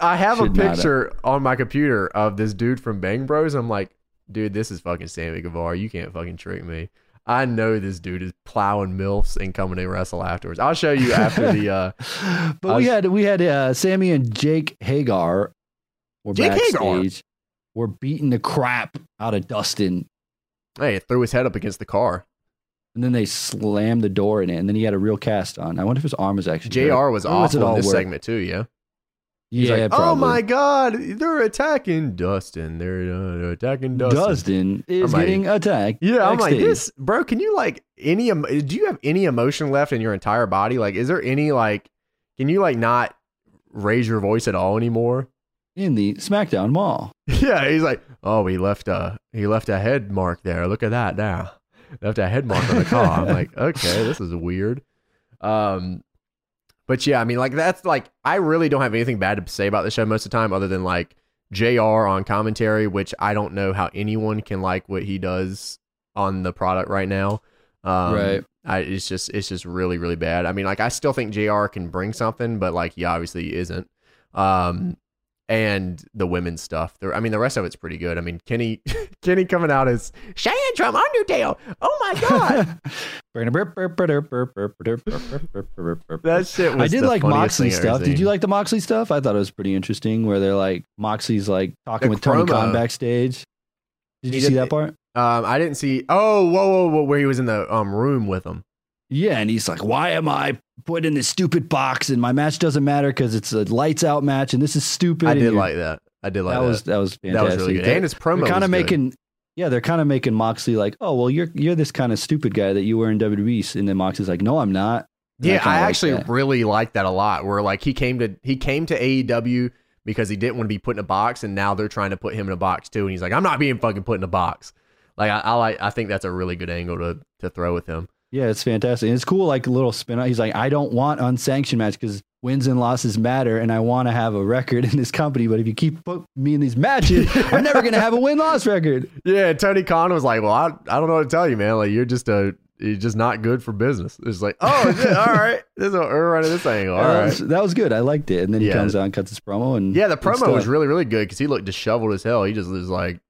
I have a picture on my computer of this dude from Bang Bros. I'm like, dude, this is fucking Sammy Guevara. You can't fucking trick me. I know this dude is plowing milfs and coming to wrestle afterwards. I'll show you after the. uh *laughs* But I we had we had uh, Sammy and Jake Hager were Jake Hager? Were beating the crap out of Dustin, Hey, it threw his head up against the car. and then they slammed the door in it, and then he had a real cast on. I wonder if his arm was actually. Jr. hurt. was Or was awful it in all this work? segment too. Yeah. He's Yeah, like, oh my god, they're attacking Dustin. They're, uh, they're attacking Dustin. Dustin is I'm like- getting attacked. Yeah, I'm like backstage. this, bro. Can you like any? Do you have any emotion left in your entire body? Like, is there any like? Can you like not raise your voice at all anymore? In the SmackDown Mall. *laughs* Yeah, he's like, oh, he left a he left a head mark there. Look at that now. Left a head mark on the car. I'm like, *laughs* okay, this is weird. Um, but yeah, I mean, like that's like I really don't have anything bad to say about the show most of the time, other than like JR on commentary, which I don't know how anyone can like what he does on the product right now. Um, Right. I, it's just it's just really really bad. I mean, like I still think Jr. can bring something, but like he obviously isn't. Um, and the women's stuff. There, I mean, the rest of it's pretty good. I mean, Kenny *laughs* Kenny coming out as Cheyenne Drum Undertale. Oh my god, *laughs* that shit was. I did like Moxley stuff. Did you like the Moxley stuff? I thought it was pretty interesting where they're like Moxley's like talking The with Tony. Khan backstage. Did He you did see that part? Um, I didn't see. Oh, whoa, whoa, whoa! Where he was in the um room with him. Yeah, and he's like, "Why am I put in this stupid box and my match doesn't matter because it's a lights out match and this is stupid." I did like that. I did like that that. was that was fantastic. that was really good. And his promo kind of making yeah, they're kind of making Moxley like, "Oh, well, you're you're this kind of stupid guy that you were in WWE," and then Moxley's like, "No, I'm not." And Yeah, kinda I actually that. really like that a lot. Where like he came to he came to AEW because he didn't want to be put in a box, and now they're trying to put him in a box too. And he's like, I'm not being fucking put in a box. Like I, I like I think that's a really good angle to to throw with him. Yeah, it's fantastic. And it's cool, like a little spin out. He's like, I don't want unsanctioned match because wins and losses matter, and I want to have a record in this company. But if you keep put me in these matches, I'm never gonna have a win loss record. *laughs* Yeah, Tony Khan was like, well, I I don't know what to tell you, man. Like you're just a you're just not good for business. It's like, oh, it? all right, this is we're this angle. All right. that was good. I liked it. And then he Yeah. comes out and cuts his promo. And Yeah, the promo was really really good because he looked disheveled as hell. He just was like.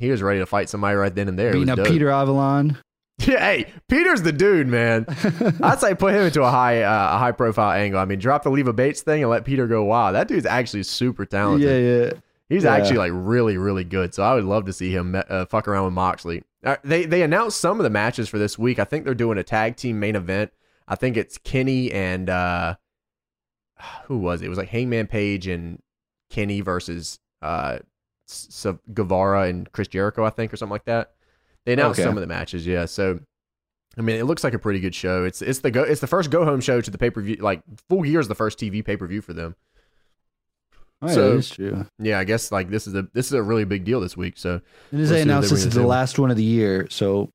He was ready to fight somebody right then and there. Beating up dope. Peter Avalon. *laughs* Yeah, hey, Peter's the dude, man. *laughs* I'd say put him into a high uh, a high profile angle. I mean, drop the Leva Bates thing and let Peter go Wow, That dude's actually super talented. yeah, yeah. He's yeah. actually like really really good. So I would love to see him uh, fuck around with Moxley. Uh, they they announced some of the matches for this week. I think they're doing a tag team main event. I think it's Kenny and uh who was it? It was like Hangman Page and Kenny versus uh S- S- Guevara and Chris Jericho, I think, or something like that. They announced Okay. some of the matches, yeah. So I mean, it looks like a pretty good show. It's it's the go it's the first go home show to the pay per view. Like full year is the first TV pay per view for them. Oh, yeah, So- that is true. Yeah, I guess like this is a this is a really big deal this week. So And as they announced, this is the last one of the year. So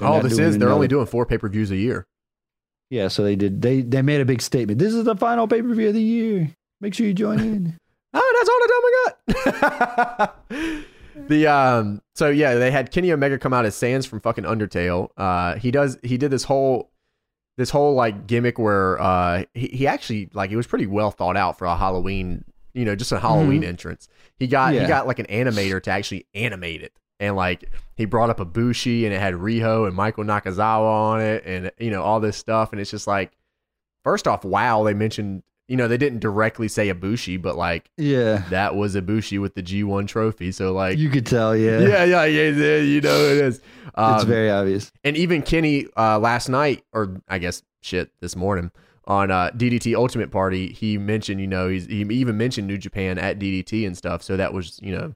oh, this is they're only another- doing four pay per views a year. Yeah, so they did. They they made a big statement. This is the final pay per view of the year. Make sure you join in. *laughs* Oh, that's all the time I got. *laughs* the um, so yeah, they had Kenny Omega come out as Sans from fucking Undertale. Uh, he does he did this whole this whole like gimmick where uh he, he actually like it was pretty well thought out for a Halloween, you know, just a Halloween entrance. He got he got like an animator to actually animate it. And like he brought up Ibushi and it had Riho and Michael Nakazawa on it and you know all this stuff and it's just like first off, wow, they mentioned you know they didn't directly say Ibushi, but like Yeah, that was Ibushi with the G1 trophy. So like you could tell. Yeah, *laughs* yeah, yeah, yeah, yeah, you know it is. Um, it's very obvious. and even Kenny uh, last night, or I guess shit this morning on uh, DDT Ultimate Party, he mentioned you know he's, he even mentioned New Japan at DDT and stuff. So that was you know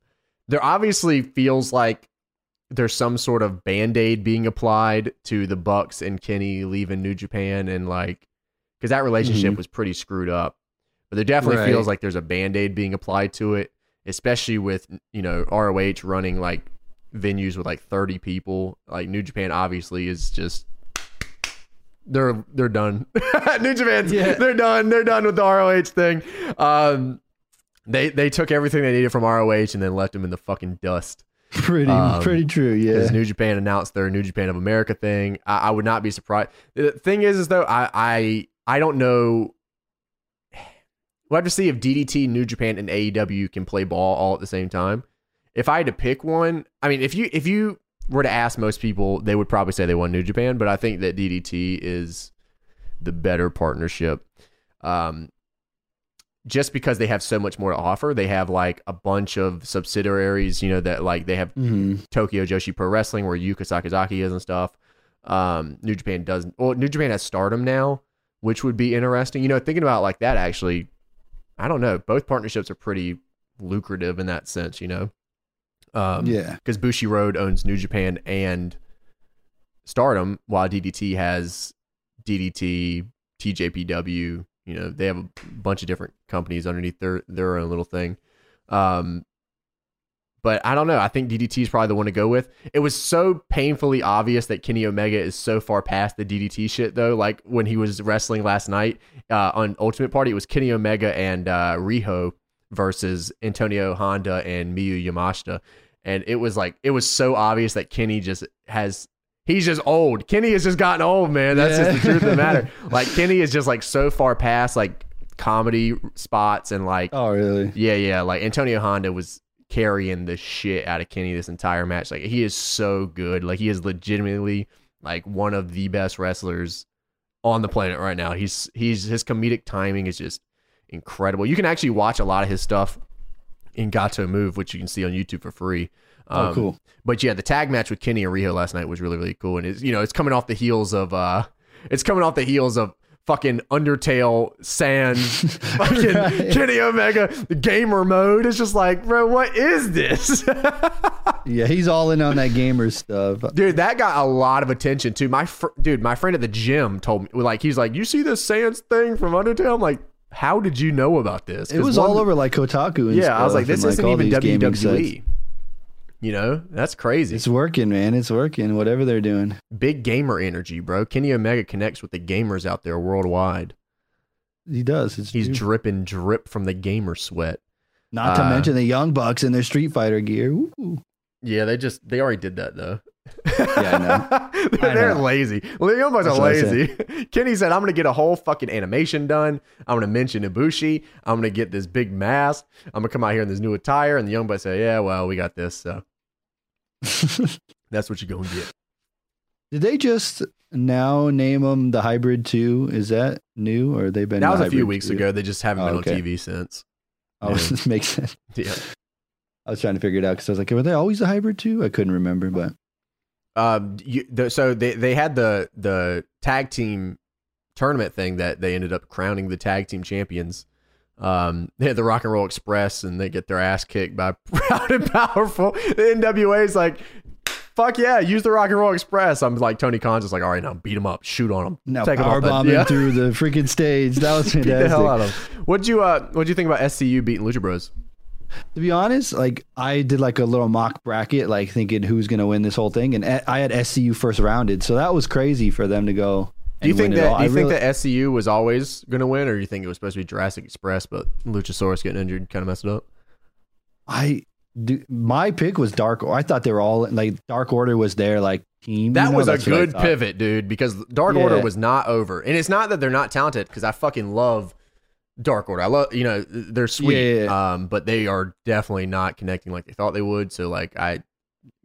there obviously feels like there's some sort of band aid being applied to the Bucks and Kenny leaving New Japan and like because that relationship Mhm. was pretty screwed up. But there definitely Right. feels like there's a band aid being applied to it, especially with you know ROH running like venues with like 30 people. Like New Japan obviously is just they're they're done. *laughs* New Japan's Yeah. they're done. They're done with the ROH thing. Um they they took everything they needed from ROH and then left them in the fucking dust. Pretty um, pretty true. Yeah. Because New Japan announced their New Japan of America thing. I, I would not be surprised. The thing is, is though, I I I don't know. We'll have to see if DDT, New Japan, and AEW can play ball all at the same time. If I had to pick one, I mean, if you if you were to ask most people, they would probably say they want New Japan, but I think that DDT is the better partnership. Um, just because they have so much more to offer, they have like a bunch of subsidiaries, you know, that like they have hmm Tokyo Joshi Pro Wrestling, where Yuka Sakazaki is and stuff. Um, New Japan doesn't. Well, New Japan has Stardom now, which would be interesting. You know, thinking about like that, actually, I don't know. Both partnerships are pretty lucrative in that sense. You know, um, yeah, because Bushiroad owns New Japan and Stardom, while DDT has DDT, TJPW. You know, they have a bunch of different companies underneath their their own little thing. Um, but I don't know. I think DDT is probably the one to go with. It was so painfully obvious that Kenny Omega is so far past the DDT shit, though. Like when he was wrestling last night uh, on Ultimate Party, it was Kenny Omega and uh, Riho versus Antonio Honda and Miyu Yamashita. And it was like it was so obvious that Kenny just has he's just old. Kenny has just gotten old, man. That's just the truth of the matter. *laughs* Like Kenny is just like so far past like comedy spots and like Oh, really? yeah, yeah. Like Antonio Honda was carrying the shit out of Kenny this entire match. Like he is so good. Like he is legitimately like one of the best wrestlers on the planet right now. He's he's his comedic timing is just incredible. You can actually watch a lot of his stuff in Gatoh Move, which you can see on YouTube for free. Oh, Um, cool. But yeah, the tag match with Kenny and Riho last night was really really cool, and it's you know it's coming off the heels of uh, it's coming off the heels of fucking Undertale Sans, *laughs* fucking Right. Kenny Omega, the gamer mode. It's just like, bro, what is this? *laughs* Yeah, he's all in on that gamer stuff. dude, that got a lot of attention too. My fr- dude, my friend at the gym told me like he's like, you see this Sans thing from Undertale? I'm like, how did you know about this? It was one- all over like Kotaku. And Yeah, I was like, this isn't all even. WWE. You know, that's crazy. It's working, man. It's working. Whatever they're doing. Big gamer energy, bro. Kenny Omega connects with the gamers out there worldwide. He does. It's He's true. dripping drip from the gamer sweat. Not to uh, mention the Young Bucks in their Street Fighter gear. Ooh. Yeah, they just they already did that though. Yeah, I know. *laughs* they're, know. lazy. Well, the Young Bucks are lazy. *laughs* Kenny said, "I'm gonna get a whole fucking animation done. I'm gonna mention Ibushi. I'm gonna get this big mask. I'm gonna come out here in this new attire." And the Young Bucks say, "Yeah, well, we got this, so *laughs* that's what you're gonna get." Did they just now name them the Hybrid 2? Is that new or they've been That was a few weeks 2? ago. They just haven't Oh, been okay. on TV since. Oh, *laughs* Yeah. this makes sense. *laughs* Yeah. I was trying to figure it out because I was like, were they always the Hybrid 2? I couldn't remember, but Um, you, the, so they they had the the tag team tournament thing that they ended up crowning the tag team champions. Um, *laughs* they had the Rock and Roll Express, and they get their ass kicked by *laughs* Proud and Powerful. The NWA is like, fuck yeah, use the Rock and Roll Express. I'm like Tony Khan's just like, all right, now beat him up, shoot on him, now Take 'em power bombing yeah. through the freaking stage. That was *laughs* beat fantastic. the hell out of him. What'd you uh What'd you think about SCU beating Lucha Bros? To be honest, like I did like a little mock bracket, like thinking who's going to win this whole thing, and I had SCU first rounded, so that was crazy for them to go. Do you think that do you I think really- that SCU was always going to win, or do you think it was supposed to be Jurassic Express, but Luchasaurus getting injured kind of messed it up? I do, my pick was Dark. I thought they were all like Dark Order was their like team. That you know? was a good pivot, dude, because Dark Yeah. Order was not over. And it's not that they're not talented, because I fucking love Dark Order. I love, you know, they're sweet, yeah, um, but they are definitely not connecting like they thought they would. So, like, I,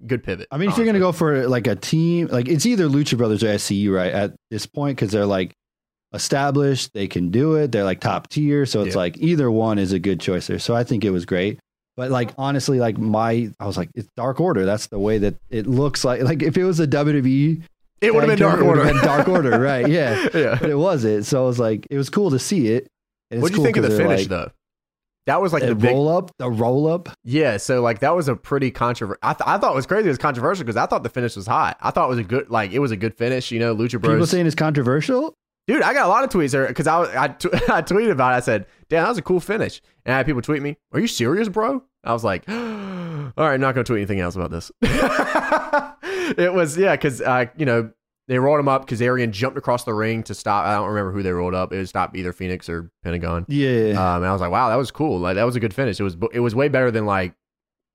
good pivot. I mean, if you're gonna go for like a team, like it's either Lucha Brothers or SCU, right? At this point, because they're like established, they can do it. They're like top tier, so it's Yeah. like either one is a good choice there. So I think it was great. But like honestly, like my, I was like, it's Dark Order. That's the way that it looks like. Like if it was a WWE, it would have been Dark Order. been Dark Order, right? Yeah, *laughs* yeah. but it wasn't. So I was like, it was cool to see it. What it's do you cool think of the finish, like, though? That was like the the big, roll up, the roll up. yeah. So like that was a pretty controversial. I, th- I thought it was crazy. It was controversial because I thought the finish was hot. I thought it was a good, like it was a good finish. You know, Lucha Bros. People saying it's controversial. Dude, I got a lot of tweets because I, was- I, t- *laughs* I tweeted about it. I said, damn, that was a cool finish. And I had people tweet me, are you serious, bro? I was like, *gasps* all right, not going to tweet anything else about this. *laughs* it was, yeah, because, uh, you know, they rolled him up because Arian jumped across the ring to stop. I don't remember who they rolled up. It was stop either Fenix or Pentagon. Yeah. Um, and I was like, wow, that was cool. Like, that was a good finish. It was, it was way better than like,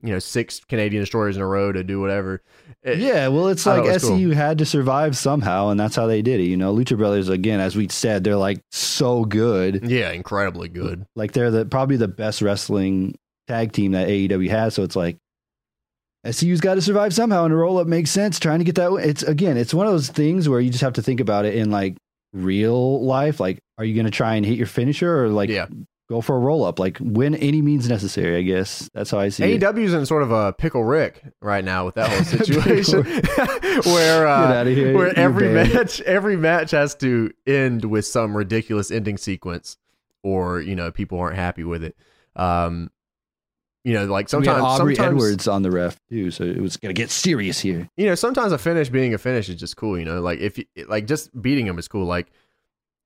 you know, six Canadian destroyers in a row to do whatever. It- Yeah, well, it's like it was cool. Had to survive somehow, and that's how they did it. You know, Lucha Brothers, again, as we said, they're like so good. Yeah, incredibly good. Like they're the probably the best wrestling tag team that AEW has. So it's like SCU's got to survive somehow, and a roll up makes sense. Trying to get that, it's again, it's one of those things where you just have to think about it in like real life. Like, are you going to try and hit your finisher, or like Yeah. go for a roll up? Like, win any means necessary. I guess that's how I see it. AEW's in sort of a pickle Rick right now with that whole *laughs* situation, *laughs* where uh, here. where every banned. match every match has to end with some ridiculous ending sequence, or you know people aren't happy with it. Um, you know, like sometimes Aubrey sometimes Edwards on the ref too, so it was gonna get serious here. you know sometimes a finish being a finish is just cool. You know, like if you, like just beating him is cool. Like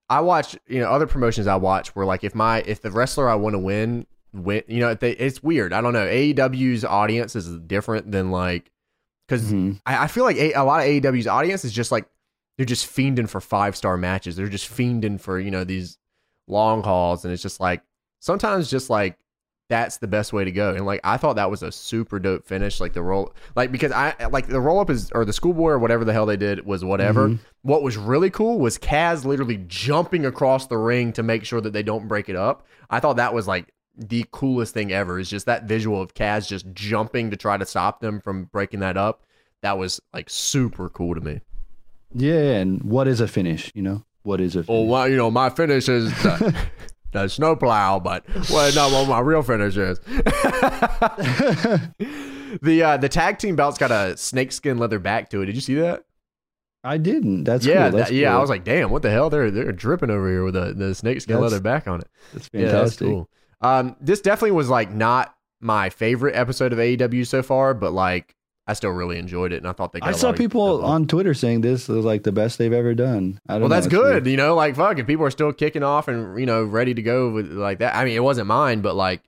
I watch you know other promotions I watch where like if my if the wrestler I want to win win you know they, it's weird. I don't know. AEW's audience is different than like because Mhm. I, I feel like a, a lot of AEW's audience is just like they're just fiending for five star matches. They're just fiending for you know these long hauls, and it's just like sometimes just like that's the best way to go. And like I thought that was a super dope finish. Like the roll, like because I like the roll up is or the schoolboy or whatever the hell they did was whatever. Mhm. What was really cool was Kaz literally jumping across the ring to make sure that they don't break it up. I thought that was like the coolest thing ever. Is just that visual of Kaz just jumping to try to stop them from breaking that up. That was like super cool to me. Yeah, and what is a finish? You know, what is a finish? Well, well you know, my finish is *laughs* the, snowplow, but well, not what my real finish is. *laughs* the uh, the tag team belt's got a snakeskin leather back to it. Did you see that? I didn't. That's yeah, cool. That's that- yeah. cool. I was like, damn, what the hell? They're they're dripping over here with the the snakeskin leather back on it. that's Yeah, that's fantastic. cool. Um, this definitely was like not my favorite episode of AEW so far, but like I still really enjoyed it, and I thought they. Got I saw of people on Twitter saying this was like the best they've ever done. I don't Well, know, that's good. weird. You know, like fuck, if people are still kicking off and you know ready to go with like that. I mean, it wasn't mine, but like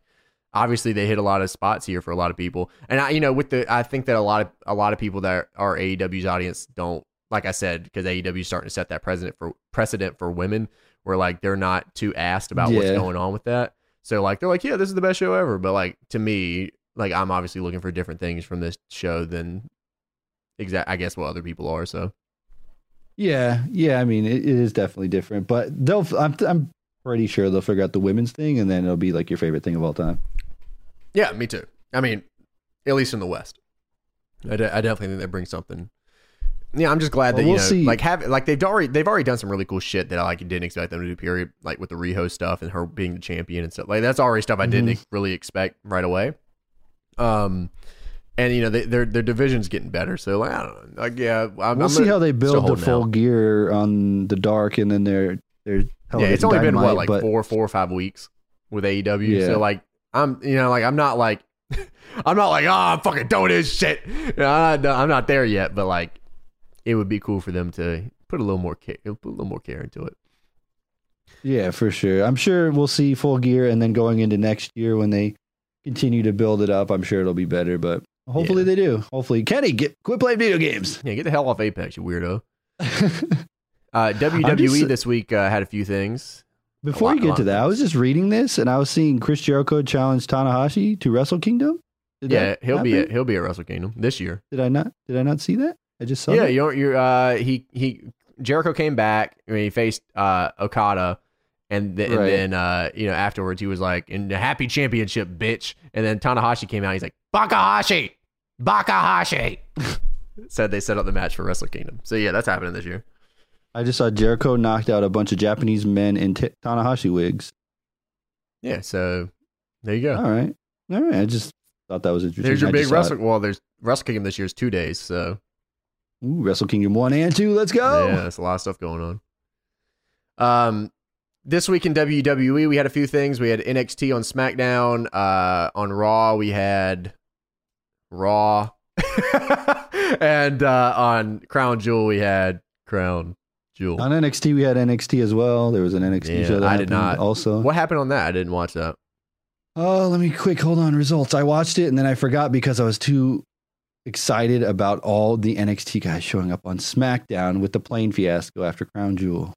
obviously they hit a lot of spots here for a lot of people. And I, you know, with the I think that a lot of a lot of people that are AEW's audience don't like I said because AEW is starting to set that precedent for precedent for women where like they're not too asked about what's going on with that. So like they're like, yeah, this is the best show ever. But like to me, like I'm obviously looking for different things from this show than exact. I guess what other people are. So Yeah, yeah. I mean, it, it is definitely different, but they'll. I'm I'm pretty sure they'll figure out the women's thing, and then it'll be like your favorite thing of all time. Yeah, me too. I mean, at least in the West, I, de- I definitely think they bring something. Yeah, I'm just glad that Well, you we'll know, see. like have like they've already they've already done some really cool shit that I like didn't expect them to do. Period, like with the Riho stuff and her being the champion and stuff. Like that's already stuff I didn't Mm-hmm. really expect right away. Um, and you know they, their their division's getting better, so like I don't know, like yeah, I'm, We'll I'm see how they build the full out. gear on the dark, and then their their. Yeah, it's only been what like but four, four or five weeks with AEW. Yeah. So like, I'm you know like I'm not like *laughs* I'm not like oh I'm fucking doing this shit. You know, I'm, not, I'm not there yet, but like it would be cool for them to put a little more care, put a little more care into it. Yeah, for sure. I'm sure we'll see full gear, and then going into next year when they continue to build it up, I'm sure it'll be better. But hopefully they do. Hopefully, Kenny, get quit playing video games. Yeah, get the hell off Apex, you weirdo. *laughs* Uh, WWE just- this week uh, had a few things. Before lot- you get to that, I was just reading this, and I was seeing Chris Jericho challenge Tanahashi to Wrestle Kingdom. Did yeah, he'll be at, he'll be at Wrestle Kingdom this year. Did I not? Did I not see that? I just saw. yeah, that. you know, you're uh he he Jericho came back. I mean, he faced uh Okada, and, th- and then uh you know afterwards he was like, "In the happy championship, bitch." And then Tanahashi came out. He's like, "Bakahashi, Bakahashi." *laughs* Said they set up the match for Wrestle Kingdom. So yeah, that's happening this year. I just saw Jericho knocked out a bunch of Japanese men in t- Tanahashi wigs. Yeah, so there you go. All right, all right. I just thought that was interesting. There's your I big Wrestle. Well, there's Wrestle Kingdom this year is two days. So Ooh, Wrestle Kingdom one and two. Let's go. Yeah, there's a lot of stuff going on. Um, this week in WWE, we had a few things. We had NXT on SmackDown. Uh, on Raw, we had Raw, *laughs* and uh, on Crown Jewel, we had Crown Jewel. On NXT, we had NXT as well. There was an NXT Yeah, show that I did not. Also, What happened on that? I didn't watch that. Oh, let me quick hold on. Results. I watched it and then I forgot because I was too excited about all the NXT guys showing up on SmackDown with the plane fiasco after Crown Jewel.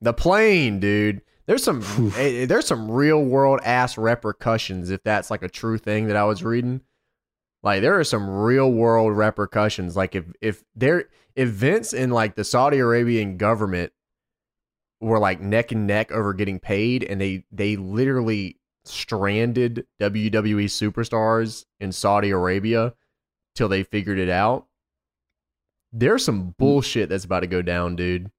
The plane, dude. There's some Phew. eh, there's some real world ass repercussions if that's like a true thing that I was reading. Like there are some real world repercussions. Like if if there events in like the Saudi Arabian government were like neck and neck over getting paid and they they literally stranded WWE superstars in Saudi Arabia till they figured it out. There's some bullshit that's about to go down, dude.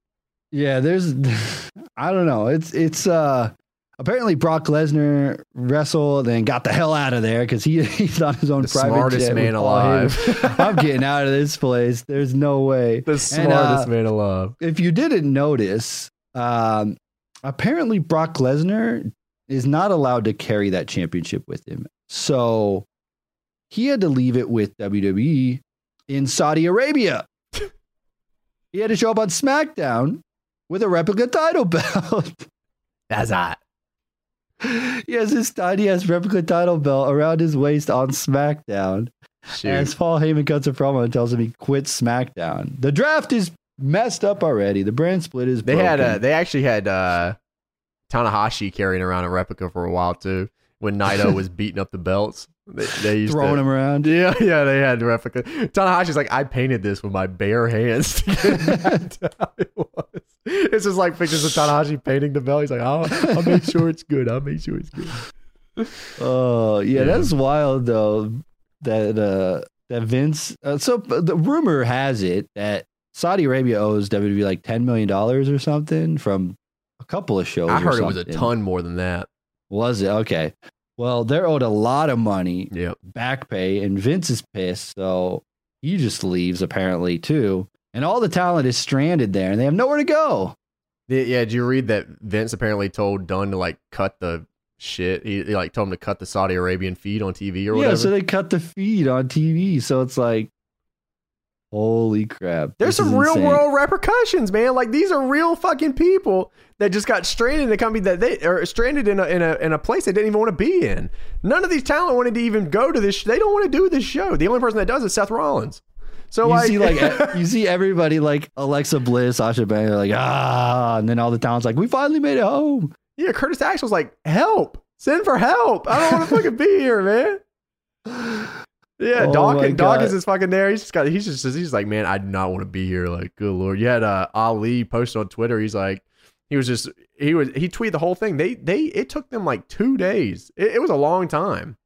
Yeah, there's *laughs* I don't know. It's it's uh apparently Brock Lesnar wrestled and got the hell out of there because he *laughs* he's on his own The private smartest jet man alive. *laughs* I'm getting out of this place. There's no way. the smartest man alive. if you didn't notice, um, apparently Brock Lesnar is not allowed to carry that championship with him. So he had to leave it with WWE in Saudi Arabia. he had to show up on SmackDown with a replica title belt. *laughs* That's hot. he has his tiny ass replica title belt around his waist on SmackDown. Shoot. As Paul Heyman cuts a promo and tells him he quit SmackDown. The draft is messed up already. The brand split is They had broken. uh, they actually had uh, Tanahashi carrying around a replica for a while too. when Naito *laughs* was beating up the belts. They, they used Throwing to, them around. Yeah, *laughs* yeah, they had replica. Tanahashi's like, I painted this with my bare hands. To get back *laughs* to how it was. It's just like pictures of Tanahashi painting the bell. He's like, I'll, I'll make sure it's good. I'll make sure it's good. *laughs* Oh yeah, Yeah. that's wild though. That uh that Vince. Uh, so the rumor has it that Saudi Arabia owes WWE like ten million dollars or something from a couple of shows. I heard it was a ton more than that. Was it okay? Well, they're owed a lot of money Yep. back pay, and Vince is pissed, so he just leaves apparently too. And all the talent is stranded there, and they have nowhere to go. Yeah, did you read that Vince apparently told Dunn to like cut the shit? He, he like told him to cut the Saudi Arabian feed on TV or whatever. Yeah, so they cut the feed on TV, so it's like, holy crap! There's this some real insane. world repercussions, man. Like these are real fucking people that just got stranded in a company that they are stranded in a in a in a place they didn't even want to be in. None of these talent wanted to even go to this. sh- They don't want to do this show. The only person that does is Seth Rollins. So You like, see, like *laughs* you see everybody like Alexa Bliss, Sasha Banks, like ah, and then all the talent's like, we finally made it home. yeah, Curtis Axel's like, help, send for help. I don't want to fucking be here, man. *laughs* Yeah, Oh Dawkins. Dawkins is fucking there. He's just got. He's just. He's like, man, I do not want to be here. Like, good lord. You had uh, Ali posted on Twitter. He's like, he was just. He was. He tweeted the whole thing. They. They. It took them like two days. It, it was a long time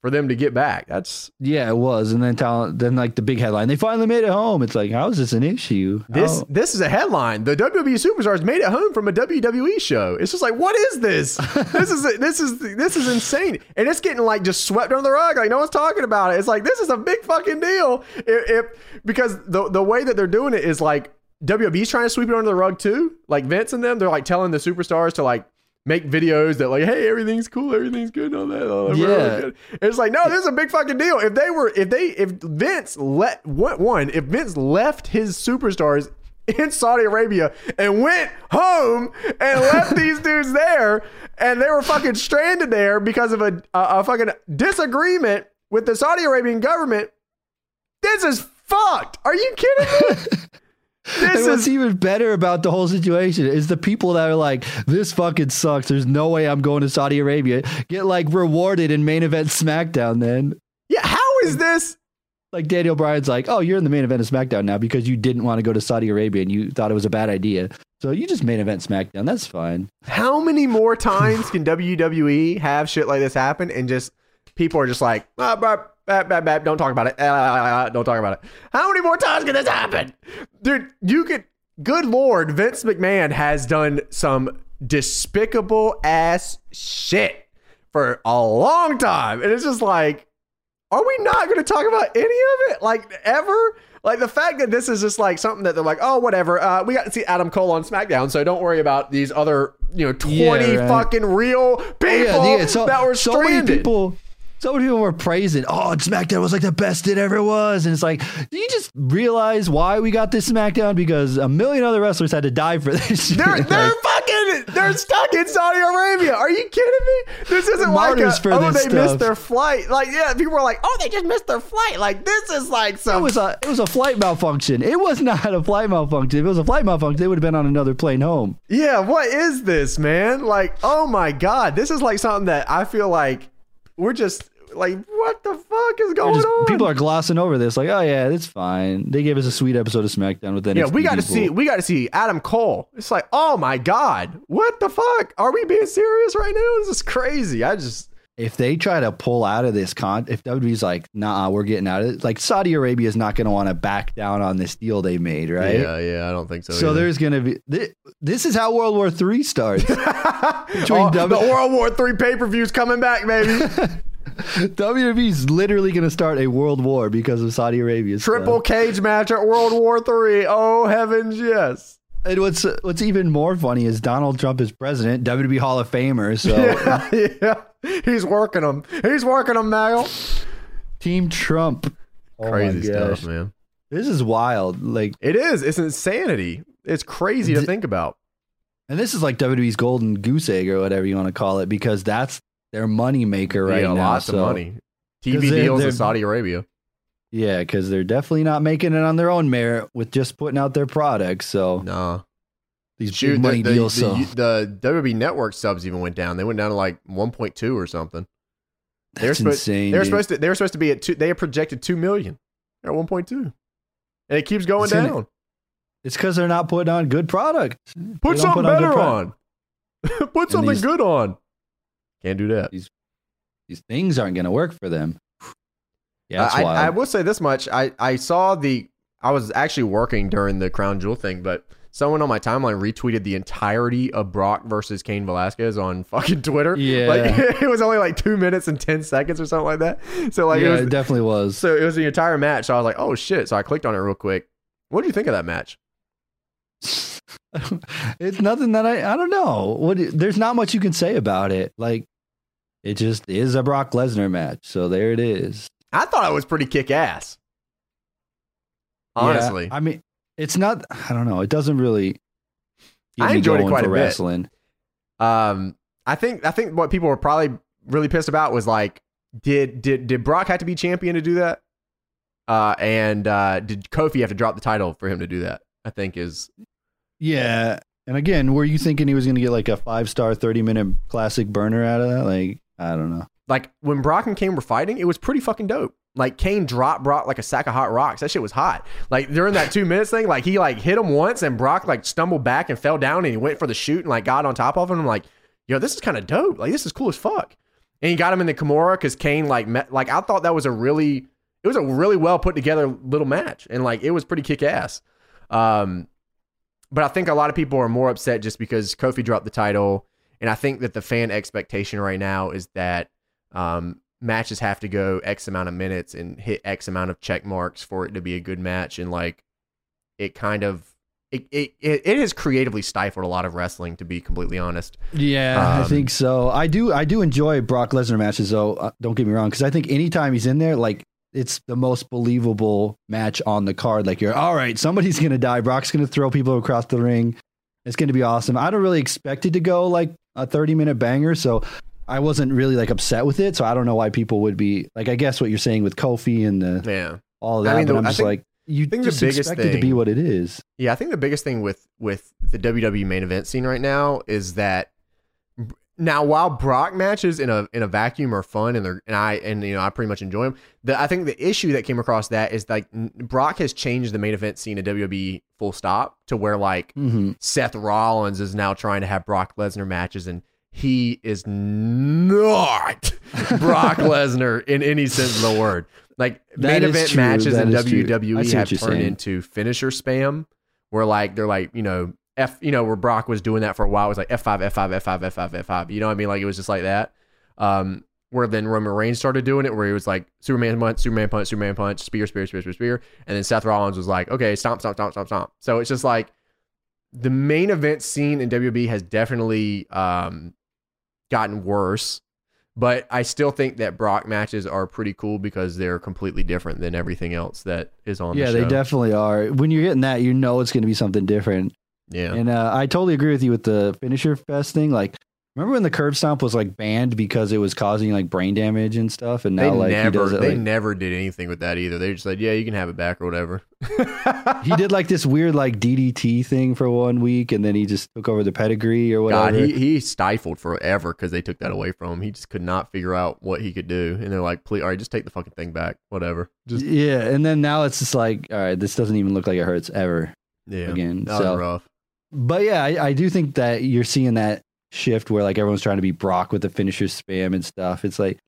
for them to get back. That's Yeah, it was, and then talent, then like the big headline, they finally made it home. It's like, how is this an issue? this. How- This is a headline. The WWE superstars made it home from a WWE show. It's just like, what is this? *laughs* this is this is this is insane, and it's getting like just swept under the rug. Like no one's talking about it. It's like this is a big fucking deal. If, if because the the way that they're doing it is like WWE's trying to sweep it under the rug too. Like Vince and them, they're like telling the superstars to like make videos that like, hey, everything's cool, everything's good, and all that. all that, Yeah. good. It's like no, this is a big fucking deal. If they were, if they, if Vince let what one, if Vince left his superstars in Saudi Arabia and went home and left *laughs* these dudes there, and they were fucking stranded there because of a, a, a fucking disagreement with the Saudi Arabian government. This is fucked. Are you kidding me? *laughs* and This what's is even better about the whole situation is the people that are like, this fucking sucks. There's no way I'm going to Saudi Arabia. Get like rewarded in main event SmackDown then. yeah. How is this? Like Daniel Bryan's like, oh, you're in the main event of SmackDown now because you didn't want to go to Saudi Arabia and you thought it was a bad idea. So you just main event SmackDown. That's fine. How many more *laughs* times can WWE have shit like this happen and just people are just like, ah, bah, bah, bah, don't talk about it. Ah, ah, ah, don't talk about it. How many more times can this happen? Dude, you could, good Lord, Vince McMahon has done some despicable ass shit for a long time. And it's just like, are we not going to talk about any of it? Like, ever? Like, the fact that this is just like something that they're like, oh, whatever. Uh, we got to see Adam Cole on SmackDown, so don't worry about these other, you know, 20 Yeah, right. fucking real people yeah, so, that were so stranded. people. So many people were praising, oh, SmackDown was like the best it ever was. And it's like, do you just realize why we got this SmackDown? Because a million other wrestlers had to die for this. They're, *laughs* they're Like, fucking, they're stuck in Saudi Arabia. Are you kidding me? This isn't like a, for oh, they missed their flight. Like, yeah, people were like, oh, they just missed their flight. Like, this is like it was a it was a flight malfunction. It was *laughs* not a flight malfunction. If it was a flight malfunction, they would have been on another plane home. Yeah, what is this, man? Like, oh my god, this is like something that I feel like we're just like, what the fuck is going just- on? people are glossing over this, like, oh yeah, it's fine. They gave us a sweet episode of SmackDown with NXT yeah, we got to see, we got to see Adam Cole. It's like, oh my god, what the fuck? Are we being serious right now? This is crazy. I just, if they try to pull out of this con, if WWE's like, nah, we're getting out of it, like Saudi Arabia is not going to want to back down on this deal they made, right? yeah, yeah, I don't think so. So either. there's going to be thi- this is how World War Three starts. *laughs* oh, W- the World War Three pay per views coming back, baby. *laughs* WWE's literally going to start a world war because of Saudi Arabia. stuff. Uh, Triple cage match at World War Three. Oh heavens, yes. And what's what's even more funny is Donald Trump is president, WWE Hall of Famer. So yeah, *laughs* yeah. He's working them. He's working them now. Team Trump. Oh Crazy stuff, man. This is wild. Like, It is. It's insanity. It's crazy to think about. and this is like WWE's golden goose egg or whatever you want to call it because that's their money maker right yeah, now. lots so, of money. TV 'Cause they're- deals in Saudi Arabia. Yeah, because they're definitely not making it on their own merit with just putting out their products. So Nah. these Shoot, big money the, the, deals. the, so the WWE Network subs even went down. They went down to like 1.2 or something. They that's supposed, insane. They were dude. supposed to. They were supposed to be at two. They projected two million. They're at 1.2, and it keeps going It's down. It's because they're not putting on good product. Put don't something put better product. on. *laughs* Put something these- good on. Can't do that. These things aren't going to work for them. Yeah, that's I. I, will say this much. I, I saw the. I was actually working during the Crown Jewel thing, but someone on my timeline retweeted the entirety of Brock versus Cain Velasquez on *laughs* fucking Twitter. Yeah. Like, *laughs* it was only like two minutes and 10 seconds or something like that. So, like, yeah, it it, definitely was. So, it was the entire match. So, I was like, oh shit. So, I clicked on it real quick. What do you think of that match? *laughs* it's nothing that I I don't know. What there's not much you can say about it. Like it just is a Brock Lesnar match. So there it is. I thought it was pretty kick ass. Yeah, Honestly. I mean, it's not. I don't know. It doesn't really. I enjoyed it quite a bit. wrestling. Um, I think I think what people were probably really pissed about was like, did did did Brock have to be champion to do that? Uh, and uh, did Kofi have to drop the title for him to do that? I think is Yeah, and again, were you thinking he was going to get like a five star, thirty minute classic burner out of that? Like, I don't know. Like when Brock and Cain were fighting, it was pretty fucking dope. Like Cain dropped Brock like a sack of hot rocks. That shit was hot. Like during that two minutes thing, like he like hit him once and Brock like stumbled back and fell down and he went for the shoot and like got on top of him. I'm like, yo, this is kind of dope. Like this is cool as fuck. And he got him in the Kimura because Cain like met like I thought that was a really it was a really well put together little match and like it was pretty kick ass. Um, but I think a lot of people are more upset just because Kofi dropped the title, and I think that the fan expectation right now is that um, matches have to go X amount of minutes and hit X amount of check marks for it to be a good match, and like it kind of it it it has creatively stifled a lot of wrestling, to be completely honest. Yeah, I Um, think so. I do. I do enjoy Brock Lesnar matches, though. Uh, don't get me wrong, because I think anytime he's in there, like it's the most believable match on the card. Like you're all right, somebody's gonna die. Brock's gonna throw people across the ring. It's gonna be awesome. I don't really expect it to go like a 30 minute banger, so I wasn't really like upset with it. So I don't know why people would be like. I guess what you're saying with Kofi and the, Yeah. all of I that, mean, but the- I'm I just think- like you think the just biggest it to be what it is. Yeah, I think the biggest thing with with the WWE main event scene right now is that now while Brock matches in a in a vacuum are fun and they're and I and you know I pretty much enjoy them. The I think the issue that came across that is like Brock has changed the main event scene of WWE full stop to where like hmm Seth Rollins is now trying to have Brock Lesnar matches and he is not Brock *laughs* Lesnar in any sense of the word. Like That main event true. matches That in is true. I WWE have turned saying. into finisher spam where like they're like, you know, F you know, where Brock was doing that for a while it was like F5, F5, F5, F5, F5. You know what I mean? Like it was just like that. Um where then Roman Reigns started doing it, where he was like Superman punch, Superman punch, Superman punch, spear, spear, spear, spear, spear, and then Seth Rollins was like, okay, stomp, stomp, stomp, stomp, stomp. So it's just like the main event scene in WWE has definitely um, gotten worse, but I still think that Brock matches are pretty cool because they're completely different than everything else that is on. Yeah, the show. they definitely are. When you're getting that, you know it's going to be something different. Yeah, And uh, I totally agree with you with the finisher fest thing. Like, remember when the curb stomp was like banned because it was causing like brain damage and stuff? And they now like never it. they Like, never did anything with that either. They just said, yeah, you can have it back or whatever. *laughs* he did like this weird like DDT thing for one week, and then he just took over the pedigree or God, whatever. he, he stifled forever because they took that away from him. He just could not figure out what he could do. And they're like, please, all right, just take the fucking thing back. Whatever. Just, yeah, and then now it's just like, all right, this doesn't even look like it hurts ever yeah. again. That so, rough. but yeah, I, I do think that you're seeing that shift where like everyone's trying to be Brock with the finisher spam and stuff. It's like,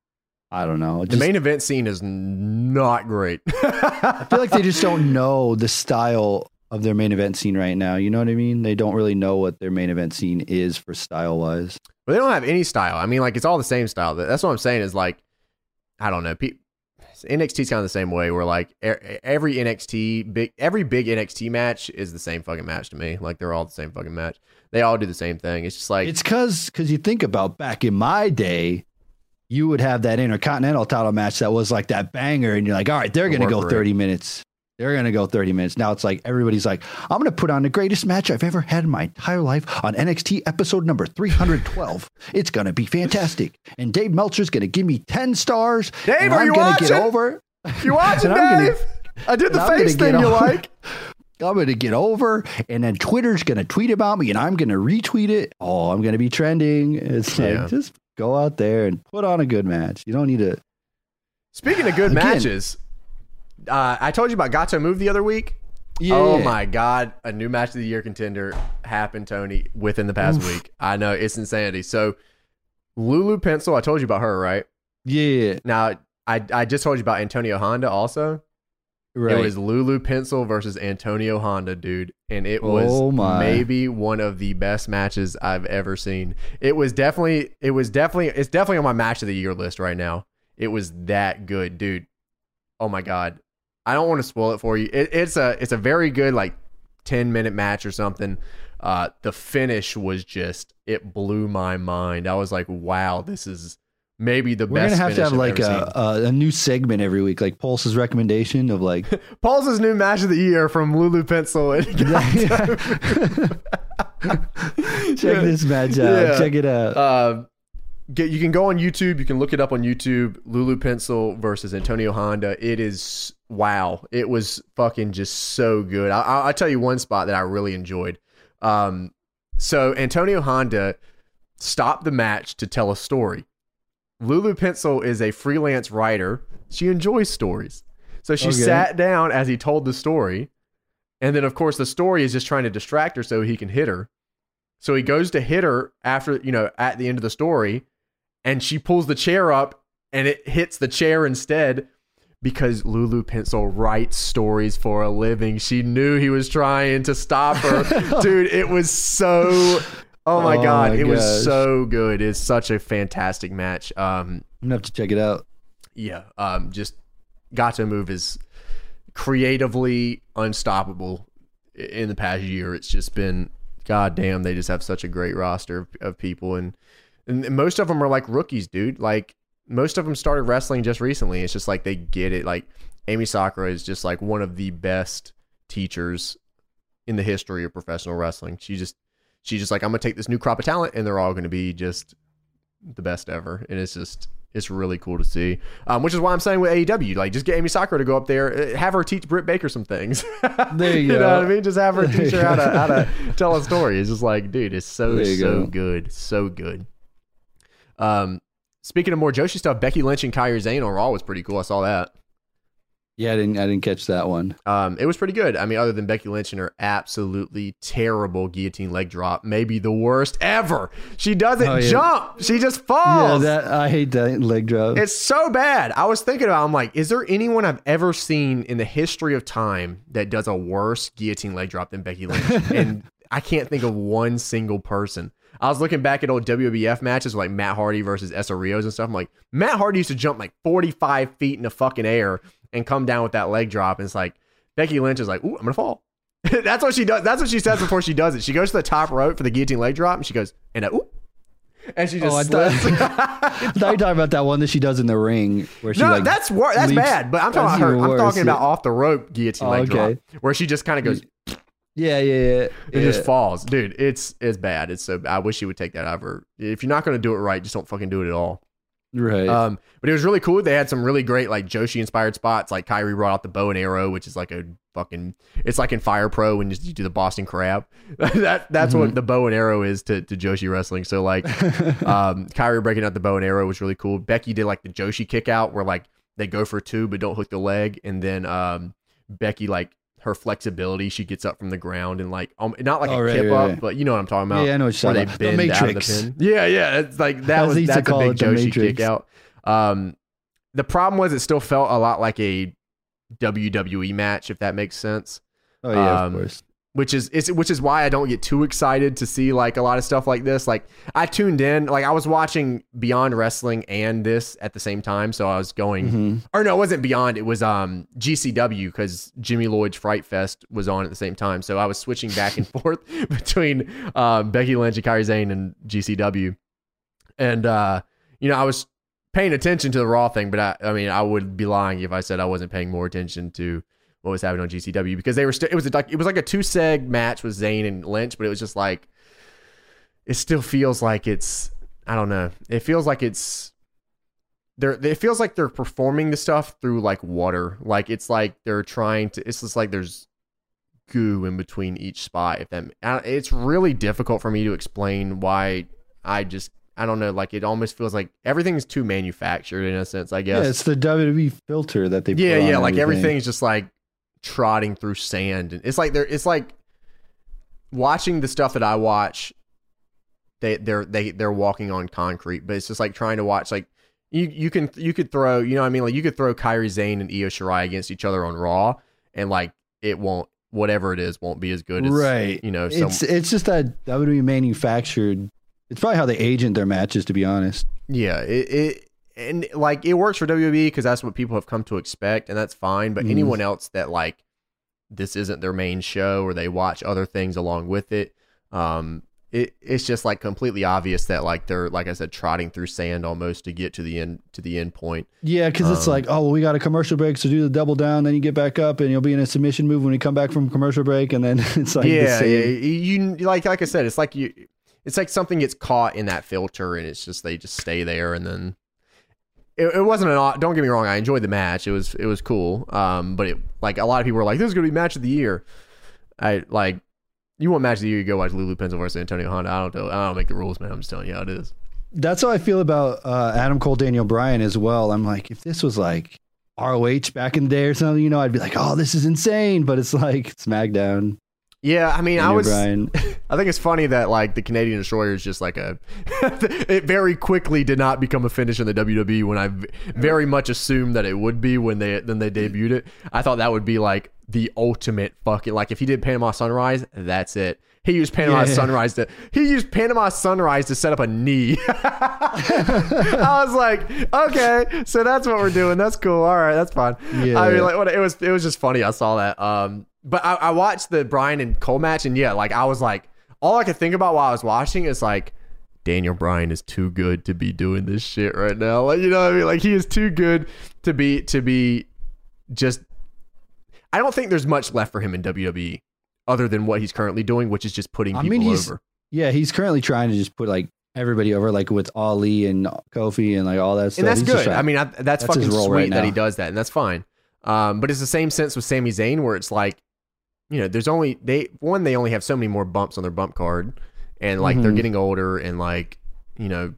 I don't know. The main event scene is not great. *laughs* I feel like they just don't know the style of their main event scene right now. You know what I mean? They don't really know what their main event scene is for style wise. But they don't have any style. I mean, like it's all the same style. That's what I'm saying. Is like, I don't know. Pe- NXT's kind of the same way. Where like every NXT big, every big NXT match is the same fucking match to me. Like they're all the same fucking match. They all do the same thing. It's just like It's cause cause you think about back in my day, you would have that intercontinental title match that was like that banger, and you're like, all right, they're gonna go rate. 30 minutes. They're gonna go 30 minutes. Now it's like everybody's like, I'm gonna put on the greatest match I've ever had in my entire life on NXT episode number 312. it's gonna be fantastic. And Dave Meltzer's gonna give me 10 stars. Dave, and are I'm you gonna watching? get over. you watching, *laughs* And I'm gonna- Dave? I did the face thing you like. *laughs* I'm gonna get over, and then Twitter's gonna tweet about me, and I'm gonna retweet it. Oh, I'm gonna be trending. It's Yeah. like just go out there and put on a good match. You don't need to. Speaking of good Again. matches, uh, I told you about Gatoh Move the other week. Yeah. Oh my god, a new match of the year contender happened, Tony, within the past week. I know it's insanity. So Lulu Pencil, I told you about her, right? Yeah, Now I I just told you about Antonio Honda also. Right. It was Lulu Pencil versus Antonio Honda, dude. And it was Oh, maybe one of the best matches I've ever seen. It was definitely it was definitely it's definitely on my match of the year list right now. It was that good, dude. Oh my god. I don't want to spoil it for you. It, it's a it's a very good like 10 minute match or something. Uh the finish was just it blew my mind. I was like, wow, this is maybe the We're best gonna have to have I've like a, a a new segment every week, like Pulse's recommendation of like. *laughs* Paul's new match of the year from Lulu Pencil. and *laughs* *laughs* Check this match out. Yeah. Check it out. Uh, get, you can go on YouTube. You can look it up on YouTube. Lulu Pencil versus Antonio Honda. It is wow. It was fucking just so good. I, I, I'll tell you one spot that I really enjoyed. Um, so Antonio Honda stopped the match to tell a story. Lulu Pencil is a freelance writer. She enjoys stories. So she Okay. sat down as he told the story. And then, of course, the story is just trying to distract her so he can hit her. So he goes to hit her after, you know, at the end of the story, and she pulls the chair up and it hits the chair instead because Lulu Pencil writes stories for a living. She knew he was trying to stop her. *laughs* Dude, it was so. Oh my Oh God. my it was so good. It's such a fantastic match. Um, I'm gonna have to check it out. yeah, um, just Gatoh Move is creatively unstoppable in the past year. It's just been goddamn. They just have such a great roster of, of people, and and most of them are like rookies, dude. Like most of them started wrestling just recently. It's just like they get it. Like Emi Sakura is just like one of the best teachers in the history of professional wrestling. She just she's just like I'm gonna take this new crop of talent, and they're all gonna be just the best ever. And it's just it's really cool to see. Um, which is why I'm saying with AEW, like just get Emi Sakura to go up there, uh, have her teach Britt Baker some things. *laughs* There you know go. what I mean? Just have her teach her how to how to *laughs* tell a story. It's just like, dude, it's so so go. good, so good. Um, speaking of more Joshi stuff, Becky Lynch and Kairi Sane on Raw was pretty cool. I saw that. Yeah, I didn't. I didn't catch that one. Um, it was pretty good. I mean, other than Becky Lynch and her absolutely terrible guillotine leg drop, maybe the worst ever. She doesn't Oh, yeah. jump; she just Yeah, falls. that I hate that leg drop. It's so bad. I was thinking about. I'm like, is there anyone I've ever seen in the history of time that does a worse guillotine leg drop than Becky Lynch? *laughs* and I can't think of one single person. I was looking back at old WWF matches like Matt Hardy versus Essa Rios and stuff. I'm like, Matt Hardy used to jump like 45 feet in the fucking air and come down with that leg drop. And it's like Becky Lynch is like, ooh, I'm gonna fall. *laughs* That's what she does. That's what she says before she does it. She goes to the top rope for the guillotine leg drop, and she goes, and a, ooh, and she just Oh, I thought- slips. *laughs* I thought you were talking about that one that she does in the ring where she no, like that's wor- that's leaps- bad. But I'm talking that's about her. I'm worse, talking about yeah. off the rope guillotine Oh, leg okay. drop, where she just kind of goes, yeah, yeah, yeah. it yeah. just falls, dude. It's it's bad. It's so. I wish she would take that out of her. If you're not going to do it right, just don't fucking do it at all. Right. Um, but it was really cool. They had some really great like Joshi inspired spots. Like Kairi brought out the bow and arrow, which is like a fucking. It's like in Fire Pro when you you do the Boston Crab. *laughs* that that's what the bow and arrow is to to Joshi wrestling. So like, *laughs* um, Kairi breaking out the bow and arrow was really cool. Becky did like the Joshi kick out where like they go for two but don't hook the leg, and then um, Becky like her flexibility, she gets up from the ground and like um, not like Oh, a right, kip right, up, right. but you know what I'm talking about yeah, I know where they. The bend out of the Matrix. pin. Yeah, yeah, it's like *laughs* that was that's a big Joshi kick out. Um, the problem was it still felt a lot like a WWE match, if that makes sense. Oh yeah, Um, of course. Which is it's, which is why I don't get too excited to see like a lot of stuff like this. Like I tuned in, like I was watching Beyond Wrestling and this at the same time, so I was going hmm or no, it wasn't Beyond. It was um GCW because Jimmy Lloyd's Fright Fest was on at the same time. So I was switching back and *laughs* forth between um, Becky Lynch and Kairi Sane and GCW, and uh, you know I was paying attention to the Raw thing, but I, I mean I would be lying if I said I wasn't paying more attention to what was happening on GCW because they were still it was a, like it was like a two seg match with Sane and Lynch, but it was just like it still feels like it's I don't know. It feels like it's they're it feels like they're performing the stuff through like water. Like it's like they're trying to it's just like there's goo in between each spot. If that, it's really difficult for me to explain why I just I don't know. Like it almost feels like everything's too manufactured in a sense. I guess. Yeah, it's the WWE filter that they. yeah, put on yeah. Like everything. everything's just like trotting through sand, and it's like they're. It's like watching the stuff that I watch. They they're they they're walking on concrete, but it's just like trying to watch like you you can you could throw you know what I mean like you could throw Kairi Sane and Io Shirai against each other on Raw, and like it won't whatever it is won't be as good as right. you know some It's it's just that WWE manufactured. It's probably how they agent their matches, to be honest. Yeah, it, it and like it works for WWE because that's what people have come to expect, and that's fine. But Mhm. anyone else that like this isn't their main show or they watch other things along with it, um, it it's just like completely obvious that like they're like I said trotting through sand almost to get to the end to the end point. Yeah, because it's Um, like, oh, well, we got a commercial break, so do the double down, then you get back up, and you'll be in a submission move when you come back from commercial break, and then *laughs* it's like, the yeah, same- yeah, you like like I said, it's like you, it's like something gets caught in that filter, and it's just they just stay there, and then it, it wasn't an. Don't get me wrong, I enjoyed the match. It was it was cool. Um, but it like a lot of people were like, this is gonna be match of the year. I like. You want match of the year? You go watch Lulu Pencil versus Antonio Honda. I don't know. I don't make the rules, man. I'm just telling you how it is. That's how I feel about uh, Adam Cole, Daniel Bryan as well. I'm like, if this was like ROH back in the day or something, you know, I'd be like, oh, this is insane. But it's like SmackDown. Yeah, I mean, I Daniel was. *laughs* I think it's funny that like the Canadian Destroyer is just like a. *laughs* it very quickly did not become a finish in the WWE when I very much assumed that it would be when they then they debuted it. I thought that would be like the ultimate fucking like if he did Panama Sunrise, that's it. He used Panama Yeah. Sunrise to he used Panama Sunrise to set up a knee. *laughs* I was like, okay, so that's what we're doing. That's cool. All right, that's fine. Yeah. I mean, like, what it was, it was just funny. I saw that. Um, but I, I watched the Bryan and Cole match, and yeah, like I was like, all I could think about while I was watching is like, Daniel Bryan is too good to be doing this shit right now. Like, you know what I mean? Like, he is too good to be to be just. I don't think there's much left for him in WWE other than what he's currently doing, which is just putting I people mean, he's- over. Yeah, he's currently trying to just put like everybody over, like with Ali and Kofi and like all that stuff. and that's He's good. trying- I mean, I, that's, that's fucking sweet right that he does that, and that's fine. Um, but it's the same sense with Sami Zayn, where it's like, you know, there's only they one they only have so many more bumps on their bump card, and like they're Mhm. getting older, and like you know,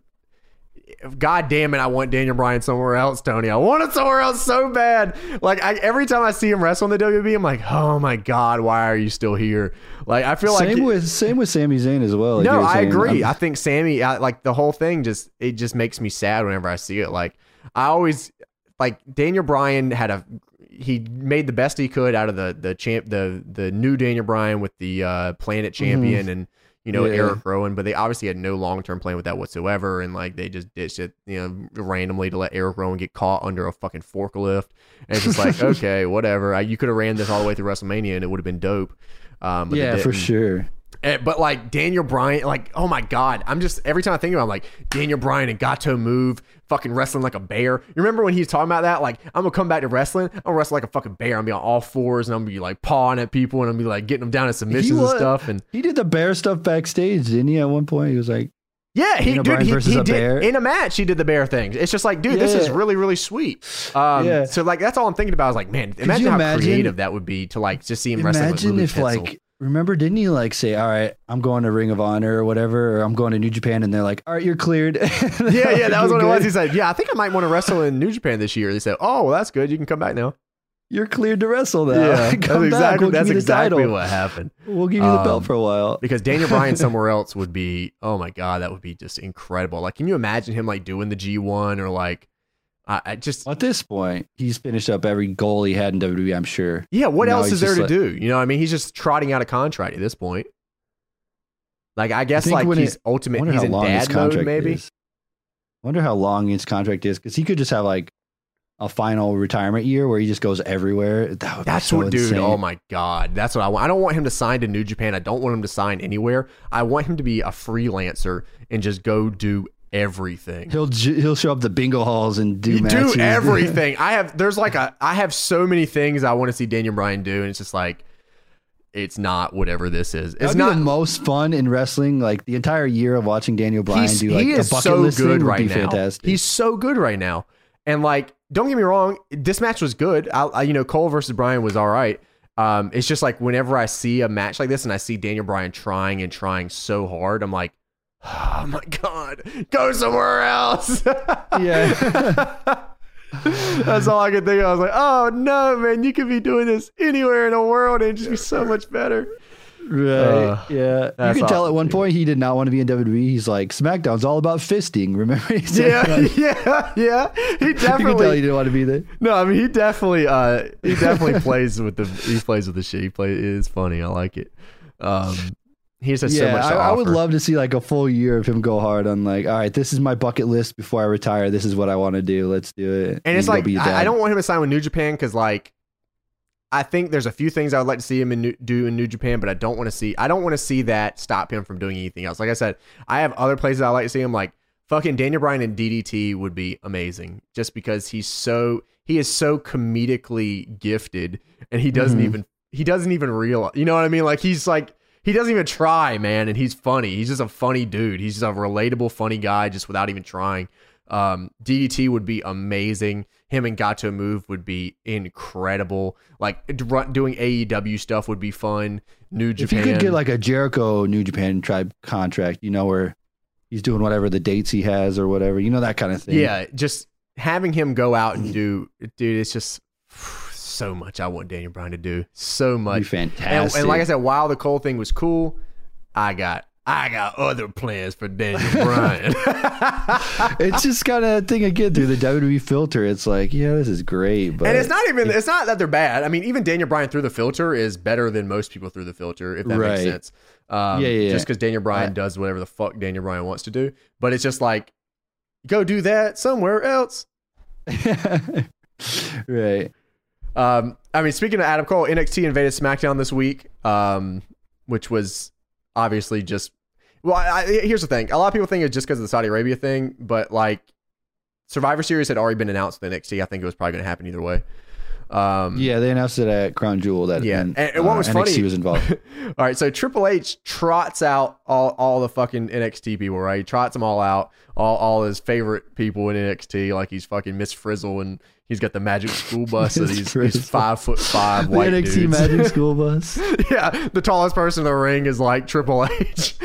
God damn it, I want Daniel Bryan somewhere else, Tony. I want it somewhere else so bad. Like I, every time I see him wrestle in the WWE, I'm like, oh my god, why are you still here? Like I feel like same with same with Sami Zayn as well. like no, I saying. agree. I'm- I think Sammy, I, like the whole thing, just it just makes me sad whenever I see it. Like I always like Daniel Bryan had a he made the best he could out of the the champ the the new Daniel Bryan with the uh, Planet Champion and you know Yeah. Eric Rowan, but they obviously had no long term plan with that whatsoever, and like they just ditched it you know randomly to let Eric Rowan get caught under a fucking forklift, and it's just like *laughs* okay, whatever. I, you could have ran this all the way through WrestleMania and it would have been dope. Um, but yeah, for sure. Eh, But like Daniel Bryan, like oh my god, I'm just every time I think about, it, I'm like Daniel Bryan and Gatoh move, fucking wrestling like a bear. You remember when he was talking about that? Like I'm gonna come back to wrestling, I'm gonna wrestle like a fucking bear. I'm gonna be on all fours and I'm gonna be like pawing at people and I'm gonna be like getting them down to submissions and was- stuff. And He did the bear stuff backstage, didn't he? At one point, he was like, yeah, he dude, he, he did bear. in a match. He did the bear thing. It's just like, dude, this is really really sweet. Um, Yeah. So like that's all I'm thinking about. is like, man, imagine you how creative that would be to like just see him wrestling. with imagine if Pencil. like. Remember, didn't he like say, "All right, I'm going to Ring of Honor or whatever, or I'm going to New Japan," and they're like, "All right, you're cleared." *laughs* Yeah, yeah, that was what it was. He said, "Yeah, I think I might want to wrestle in New Japan this year." They said, "Oh, well, that's good. You can come back now." You're cleared to wrestle now. *laughs* that's Come back. exactly We'll that's you exactly title. what happened. We'll give you the Um, belt for a while. Because Daniel *laughs* Bryan somewhere else would be, oh my god, that would be just incredible. Like, can you imagine him like doing the G one or like, I, I just At this point, he's finished up every goal he had in WWE. I'm sure. yeah. What Now else is there to like- do? You know, what I mean, he's just trotting out a contract at this point. Like, I guess think like when he's it- ultimate. wonder He's how in long his dad mode, contract maybe. is. Wonder how long his contract is because he could just have like a final retirement year where he just goes everywhere. That would be That's so what, dude. insane. Oh my god, that's what I want. I don't want him to sign to New Japan. I don't want him to sign anywhere. I want him to be a freelancer and just go do everything. He'll he'll show up the bingo halls and do do *laughs* everything. I have. There's like a. I have so many things I want to see Daniel Bryan do, and it's just like, it's not whatever this is. It's not. the most fun in wrestling. Like the entire year of watching Daniel Bryan do like he the is bucket so list good would right be now. fantastic. He's so good right now, and like, don't get me wrong, this match was good. I, I you know, Cole versus Bryan was all right. Um, it's just like whenever I see a match like this and I see Daniel Bryan trying and trying so hard, I'm like, oh my god, go somewhere else. *laughs* Yeah. *laughs* That's all I could think of. I was like, oh no, man, you could be doing this anywhere in the world and it'd just be so much better. Right. Uh, yeah. You that's can tell at one dude. point he did not want to be in WWE. He's like, SmackDown's all about fisting. Remember? *laughs* He said Yeah, that? yeah, yeah. He definitely. You can tell he didn't want to be there. no. I mean, he definitely, uh, he definitely plays with the he plays with the shit. He play it is funny. I like it. Um, he just has so yeah, much I, I would love to see like a full year of him go hard on like, all right, this is my bucket list before I retire. This is what I want to do. Let's do it. And it's go like be a I, I dad. don't want him to sign with New Japan because like I think there's a few things I would like to see him in New, do in New Japan, but I don't want to see I don't want to see that stop him from doing anything else. Like I said, I have other places I like to see him. Like fucking Daniel Bryan and DDT would be amazing, just because he's so he is so comedically gifted, and he doesn't Mhm. even he doesn't even realize. You know what I mean? Like he's like. He doesn't even try, man, and he's funny. He's just a funny dude. He's just a relatable, funny guy, just without even trying. Um, DDT would be amazing. Him and Gatoh Move would be incredible. Like doing AEW stuff would be fun. New Japan. If you could get like a Jericho New Japan tribe contract, you know, where he's doing whatever the dates he has or whatever, you know, that kind of thing. yeah, just having him go out and do, dude, it's just so much I want Daniel Bryan to do. So much. And, fantastic. and like I said, while the Cole thing was cool, I got I got other plans for Daniel *laughs* Bryan. *laughs* it's just kind of a thing again through the WWE filter. It's like, yeah, this is great, but and it's not even it's not that they're bad. I mean, even Daniel Bryan through the filter is better than most people through the filter, if that makes sense. Um, Yeah, yeah, Just because Daniel Bryan I- does whatever the fuck Daniel Bryan wants to do, but it's just like go do that somewhere else. *laughs* right. Um, I mean, speaking of Adam Cole, NXT invaded SmackDown this week, um, which was obviously just. Well, I, I, here's the thing: a lot of people think it's just because of the Saudi Arabia thing, but like Survivor Series had already been announced with NXT. I think it was probably going to happen either way. Um, Yeah, they announced it at Crown Jewel that Yeah, and, and- what was NXT funny- was involved. *laughs* all right, so Triple H trots out all, all the fucking NXT people, right? He trots them all out, all, all his favorite people in NXT, like he's fucking Miss Frizzle, and he's got the Magic *laughs* School Bus, Miss he's, he's five foot five the white NXT dudes. Magic *laughs* School Bus. yeah, the tallest person in the ring is like Triple H.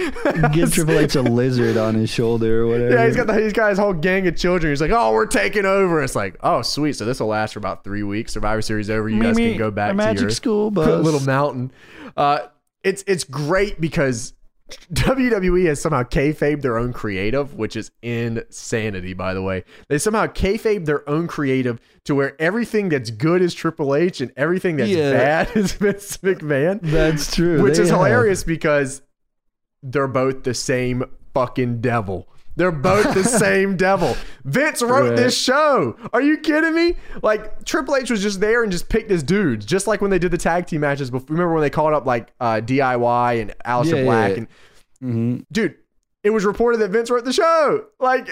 Give Triple H a *laughs* lizard on his shoulder or whatever. Yeah, he's got the, he's got his whole gang of children. He's like, "Oh, we're taking over." It's like, "Oh, sweet." So this will last for about three weeks. Survivor Series over. You guys Mimi, can go back to Magic your School Bus. little mountain. Uh, it's it's great because WWE has somehow kayfabe their own creative, which is insanity. By the way, they somehow kayfabe their own creative to where everything that's good is Triple H and everything that's Yeah. bad *laughs* is Vince McMahon That's true. which They is have- hilarious because they're both the same fucking devil. They're both the *laughs* same devil. Vince wrote Right. this show. Are you kidding me? Like Triple H was just there and just picked his dudes, just like when they did the tag team matches. Before, remember when they called up like uh, DIY and Aleister Yeah, yeah, Black? yeah. And Mhm. dude, it was reported that Vince wrote the show. Like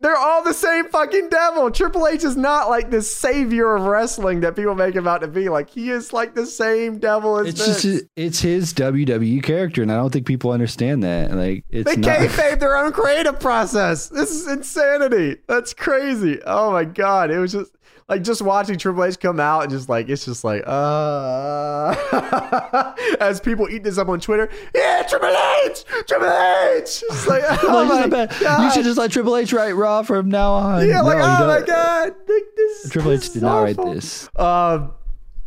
they're all the same fucking devil. Triple H is not like the savior of wrestling that people make him out to be. Like he is like the same devil as It's Vince. just it's his WWE character, and I don't think people understand that. Like it's They not. kayfabe *laughs* their own creative process. This is insanity. That's crazy. Oh my god! It was just like just watching Triple H come out and just like it's just like uh *laughs* as people eat this up on Twitter. Yeah, Triple H, Triple H. It's like *laughs* oh Like, my it's not bad. god. You should just let Triple H write Raw from now on. yeah, like No, oh my god, Like, this, Triple this H did not write this. Um,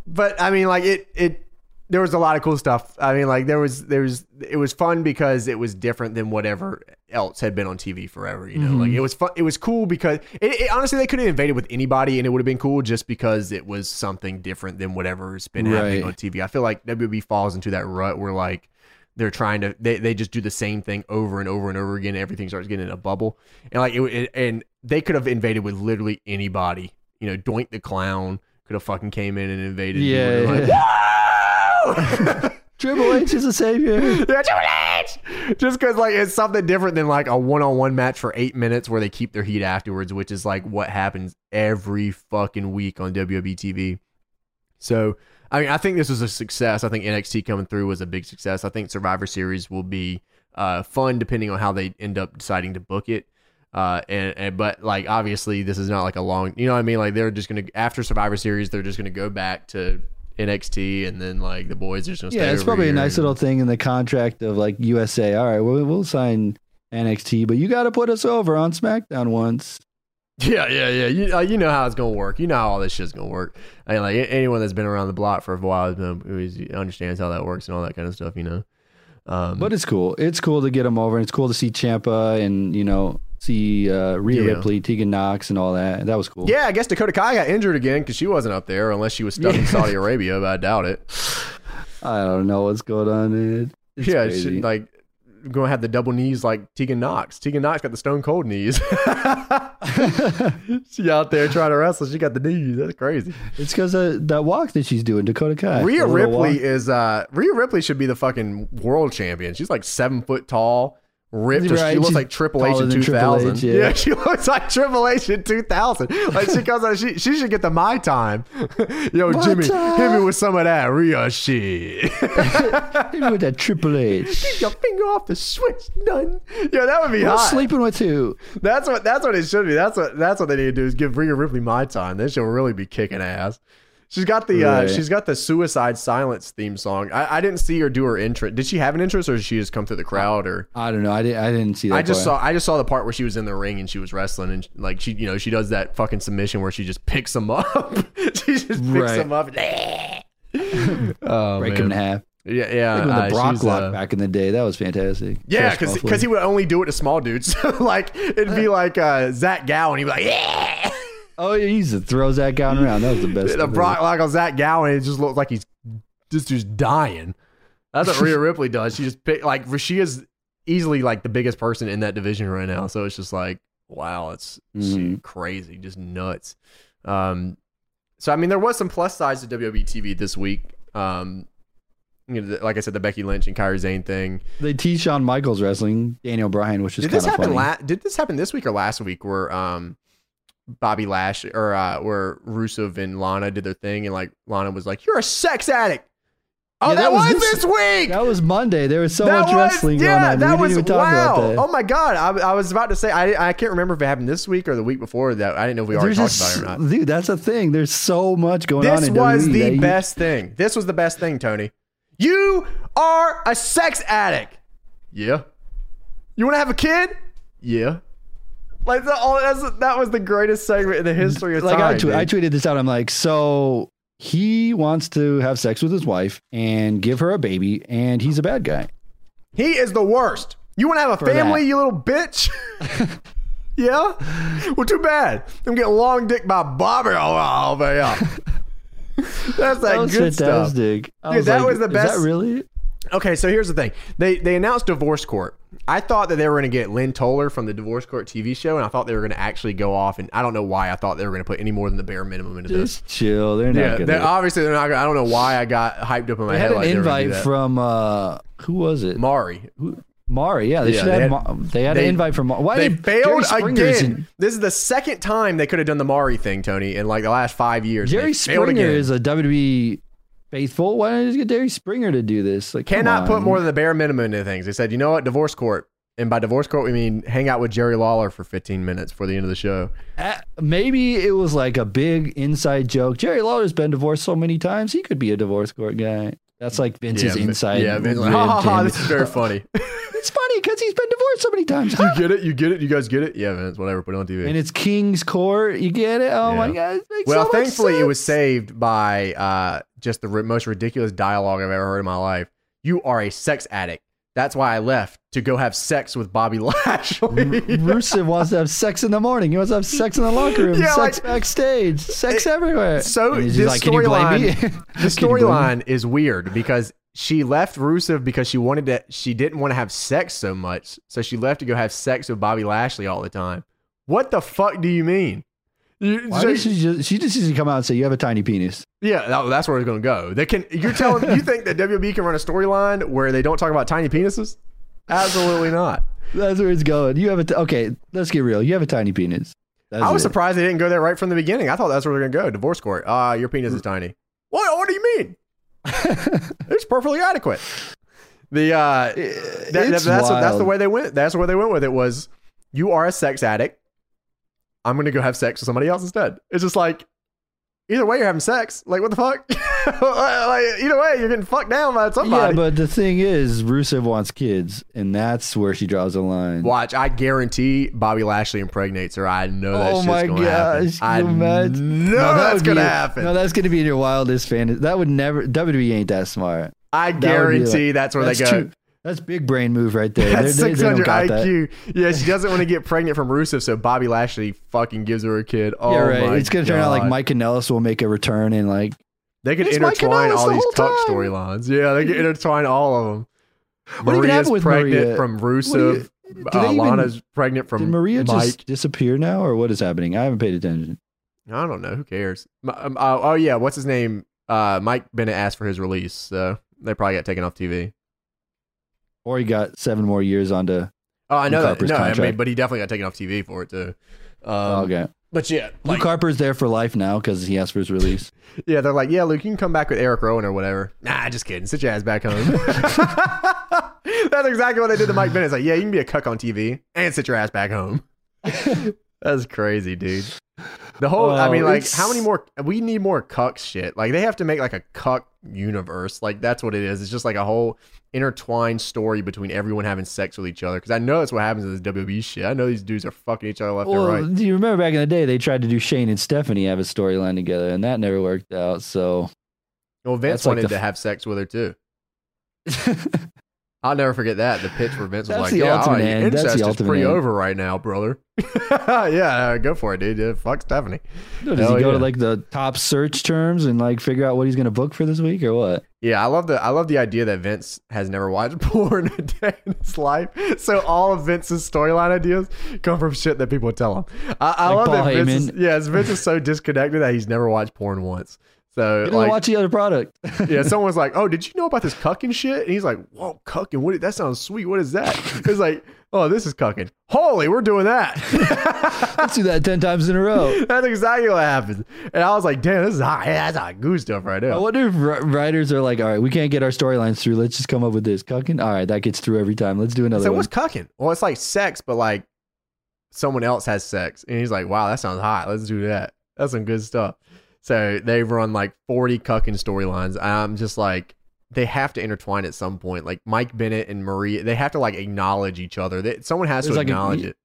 but I mean, like it, it, there was a lot of cool stuff. I mean, like there was, there was, it was fun because it was different than whatever else had been on TV forever. You know, Mm-hmm. like it was fun. It was cool because it, it honestly they could have invaded with anybody and it would have been cool just because it was something different than whatever's been happening on TV. I feel like WB falls into that rut where like. They're trying to they, they just do the same thing over and over and over again. Everything starts getting in a bubble, and like it, it and they could have invaded with literally anybody. You know, Doink the clown could have fucking came in and invaded. Yeah, *laughs* *laughs* Triple H is a savior. Yeah, Triple H! Just because like it's something different than like a one-on-one match for eight minutes where they keep their heat afterwards, which is like what happens every fucking week on WWE TV. So I mean, I think this was a success. I think NXT coming through was a big success. I think Survivor Series will be uh, fun depending on how they end up deciding to book it. Uh, and, and but like obviously this is not like a long, you know what I mean? Like they're just gonna after Survivor Series, they're just gonna go back to NXT, and then like the boys are just gonna Yeah, it's probably a nice and- little thing in the contract of like USA. All right, we'll, we'll sign NXT, but you got to put us over on SmackDown once. *laughs* Yeah, yeah, yeah. You, uh, you know how it's gonna work. You know how all this shit's gonna work. I mean, like anyone that's been around the block for a while has been- who understands how that works and all that kind of stuff. You know. Um, But it's cool. It's cool to get them over, and it's cool to see Champa and you know see uh, Rhea Yeah. Ripley, Tegan Knox, and all that. That was cool. yeah, I guess Dakota Kai got injured again because she wasn't up there, unless she was stuck in *laughs* Saudi Arabia. But I doubt it. I don't know what's going on. Dude. It's *laughs* yeah, crazy. she, like going to have the double knees like Tegan Knox. Tegan Knox got the stone cold knees. *laughs* she out there trying to wrestle. She got the knees. That's crazy. it's because of that walk that she's doing, Dakota Kai. Rhea Ripley walk. is uh Rhea Ripley should be the fucking world champion. She's like seven foot tall, ripped. Right, she looks like Triple H in than two Triple thousand. H, yeah. yeah. *laughs* she looks like Triple H in two thousand. Like she comes out, she she should get the my time. *laughs* Yo, My Jimmy, time. hit me with some of that Rhea shit. *laughs* Hit me with that Triple H. Keep your finger off the switch, none. Yeah, that would be Who's hot. sleeping with who? That's what that's what it should be. That's what that's what they need to do is give Rhea Ripley my time. Then she'll really be kicking ass. She's got the uh, she's got the Suicide Silence theme song. I, I didn't see her do her entrance. Did she have an entrance or did she just come through the crowd or? I don't know. I didn't. I didn't see that. I just part. saw I just saw the part where she was in the ring and she was wrestling and like she you know she does that fucking submission where she just picks him up. *laughs* she just picks Right. him up. *laughs* oh, break man. him in half. Yeah, yeah. Like with uh, the Brock lock uh, back in the day. That was fantastic. Yeah, because he would only do it to small dudes. *laughs* like it'd be like uh, Zach and He'd be like, yeah. Oh, yeah, he used to throw Zach Gowen around. That was the best. *laughs* The Brock lock on Zach Gowen, it just looks like he's just just dying. That's what Rhea *laughs* Ripley does. She just pick like she is easily like the biggest person in that division right now. So it's just like wow, it's Mhm. crazy, just nuts. Um, so I mean, there was some plus sides to WWE TV this week. Um, you know, like I said, the Becky Lynch and Kairi Sane thing. They teach Shawn Michaels wrestling Daniel Bryan, which is Did kind this happen? La- did this happen this week or last week? Where um, Bobby Lash or uh, where Rusev and Lana did their thing, and like Lana was like, "You're a sex addict." Oh, Yeah, that, that was, this, this- week. that was Monday. There was so That much was- wrestling yeah, going on. that we didn't was even talk wow. about that. Oh my god, I, I was about to say I, I can't remember if it happened this week or the week before that. I didn't know if we already There's talked just- about it or not. Dude, that's a thing. There's so much going on. This was WWE the that you- best thing. This was the best thing, Tony. You are a sex addict. Yeah. You want to have a kid? Yeah. Like the, all, that's, that was the greatest segment in the history of like time. I, tw- I tweeted this out. I'm like, so he wants to have sex with his wife and give her a baby, and he's a bad guy. he is the worst. You want to have a For family, that. you little bitch? *laughs* yeah. Well, too bad. I'm getting long dick by Bobby. Oh, oh yeah. That's that, That was good stuff. I Dude, that like, was the Is best- that really? Okay, so here's the thing. They they announced divorce court. I thought that they were going to get Lynn Toler from the divorce court TV show, and I thought they were going to actually go off. And I don't know why I thought they were going to put any more than the bare minimum into this. Just chill. They're not Yeah, gonna. they're, obviously they're not. Gonna, I don't know why I got hyped up in my they head. had an like they were gonna do invite that. from uh, who was it? Mari. Mari. Yeah, they Yeah, should they have. had- Ma- they had they- an invite from. Mar- Why They did failed again. in- This is the second time they could have done the Mari thing, Tony, in like the last five years. Jerry Springer is a WWE faithful. Why don't you just get Jerry Springer to do this? Like, cannot put more than the bare minimum into things. They said, you know what, divorce court. And by divorce court, we mean hang out with Jerry Lawler for 15 minutes for the end of the show. Uh, maybe it was like a big inside joke. Jerry Lawler's been divorced so many times, he could be a divorce court guy. That's like Vince's yeah, inside. Yeah, Vince, like, ha ha ha. This is very funny. *laughs* It's funny because he's been divorced so many times. you get it? You get it? You guys get it? Yeah, Vince. Whatever. Put it on TV. and it's King's Court. You get it? Oh my god! Well, so thankfully, it was saved by uh, just the most ridiculous dialogue I've ever heard in my life. You are a sex addict. That's why I left to go have sex with Bobby *laughs* Lashley. Rusev wants to have sex in the morning. He wants to have sex in the locker room, *laughs* Yeah, sex like- backstage, sex everywhere. so this just "Can you blame me?" storyline- *laughs* the Can you blame me? storyline is weird because she left Rusev because she wanted to. She didn't want to have sex so much, so she left to go have sex with Bobby Lashley all the time. What the fuck do you mean? You- Why so- did she just? She just needs to come out and say you have a tiny penis. Yeah, that, that's where it's going to go. They can. You're telling you think that WB can run a storyline where they don't talk about tiny penises? Absolutely not. That's where it's going. You have a t- okay. Let's get real. You have a tiny penis. That's I was it. surprised they didn't go there right from the beginning. I thought that's where they're going to go. Divorce court. Ah, your penis is tiny. What? What do you mean? *laughs* it's perfectly adequate. The uh, that- that- It's that's that's the way they went. That's the way they went with it. Was you are a sex addict? I'm going to go have sex with somebody else instead. It's just like either way, you're having sex. Like, what the fuck? like, either way, what the fuck? like, either way, you're getting fucked down by somebody. Yeah, but the thing is, Rusev wants kids, and that's where she draws the line. Watch, I guarantee Bobby Lashley impregnates her. I know that Oh my gonna happen. gosh! I imagine? know that that's gonna be- happen. No, that's gonna be in your wildest fantasy. That would never. WWE ain't that smart. I guarantee like- that's where that's they go. too- that's big brain move right there. That's They- they- they don't 600 that. IQ. Yeah, she doesn't want to get pregnant from Rusev, so Bobby Lashley fucking gives her a kid. Oh yeah, right. It's gonna turn out like. Mike Kanellis will make a return and like They could intertwine all the these cuck storylines. Yeah, they could *laughs* intertwine all of them. What Maria's with pregnant Maria? from Rusev. they Uh, even- pregnant from did Maria Mike. just disappear now or what is happening? I haven't paid attention. I don't know. Who cares? Um, oh, oh, yeah. What's his name? Uh, Mike Bennett asked for his release, so they probably got taken off TV. Or he got seven more years onto. Oh, I know Luke that. Harper's No, I mean, but he definitely got taken off TV for it too. Um, okay, But yeah, like, Luke Harper's there for life now because he asked for his release. *laughs* yeah, they're like, yeah, Luke, you can come back with Eric Rowan or whatever. Nah, just kidding. Sit your ass back home. *laughs* *laughs* That's exactly what they did to Mike Bennett. It's like, yeah, you can be a cuck on TV and sit your ass back home. That's crazy, dude. The whole, I Oh, mean, like, it's- how many more? We need more cuck shit. Like, they have to make like a cuck universe. Like, that's what it is. It's just like a whole intertwined story between everyone having sex with each other. Because I know that's what happens in this WWE shit. I know these dudes are fucking each other left Well, and right. do you remember back in the day they tried to do Shane and Stephanie have a storyline together and that never worked out. So Well, Vince that's like wanted the to have sex with her too. *laughs* I'll never forget that. The pitch where Vince was like, the "Yeah, ultimate. That's incest is pretty end. over right now, brother." *laughs* yeah, uh, go for it, dude. Yeah, fuck Stephanie. does Hell he go yeah. to like the top search terms and like figure out what he's gonna book for this week or what? Yeah, I love the I love the idea that Vince has never watched *laughs* porn a day in his life. So all of Vince's storyline ideas come from shit that people tell him. I, I Like love Paul that Vince. Is, *laughs* yes, Vince is so disconnected that he's never watched porn once. So You like, watch the other product. yeah, *laughs* someone's like, "Oh, did you know about this cucking shit?" And he's like, "Whoa, cucking? What? That sounds sweet. What is that?" It's like, "Oh, this is cucking. Holy, we're doing that." *laughs* Let's do that ten times in a row. *laughs* That's exactly what happens. And I was like, "Damn, this is hot. Yeah, that's hot goose stuff right now." I there." wonder if writers are like, all right, we can't get our storylines through. Let's just come up with this. Cucking? All right, that gets through every time. Let's do another So one. what's cucking? Well, it's like sex, but like someone else has sex, and he's like, "Wow, that sounds hot. Let's do that. That's some good stuff." So they've run like forty cucking storylines. I'm just like, they have to intertwine at some point. Like Mike Bennett and Maria, they have to like acknowledge each other. They, someone has There's to like a- acknowledge it.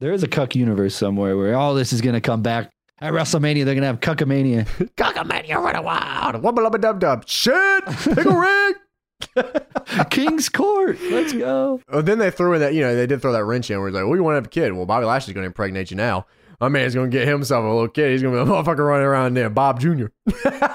There is a cuck universe somewhere where all this is going to come back. At WrestleMania, they're going to have Cuckamania. *laughs* Cockamania running wild. Wubba lubba dub dub. Shit. Pickle *laughs* rig. King's Court. Let's go. Well, then they threw in that, you know, they did throw that wrench in where it's like, well, you want to have a kid. Well, Bobby Lashley's going to impregnate you now. My man's to get himself a little kid. He's to be a motherfucker running around there, Bob Jr.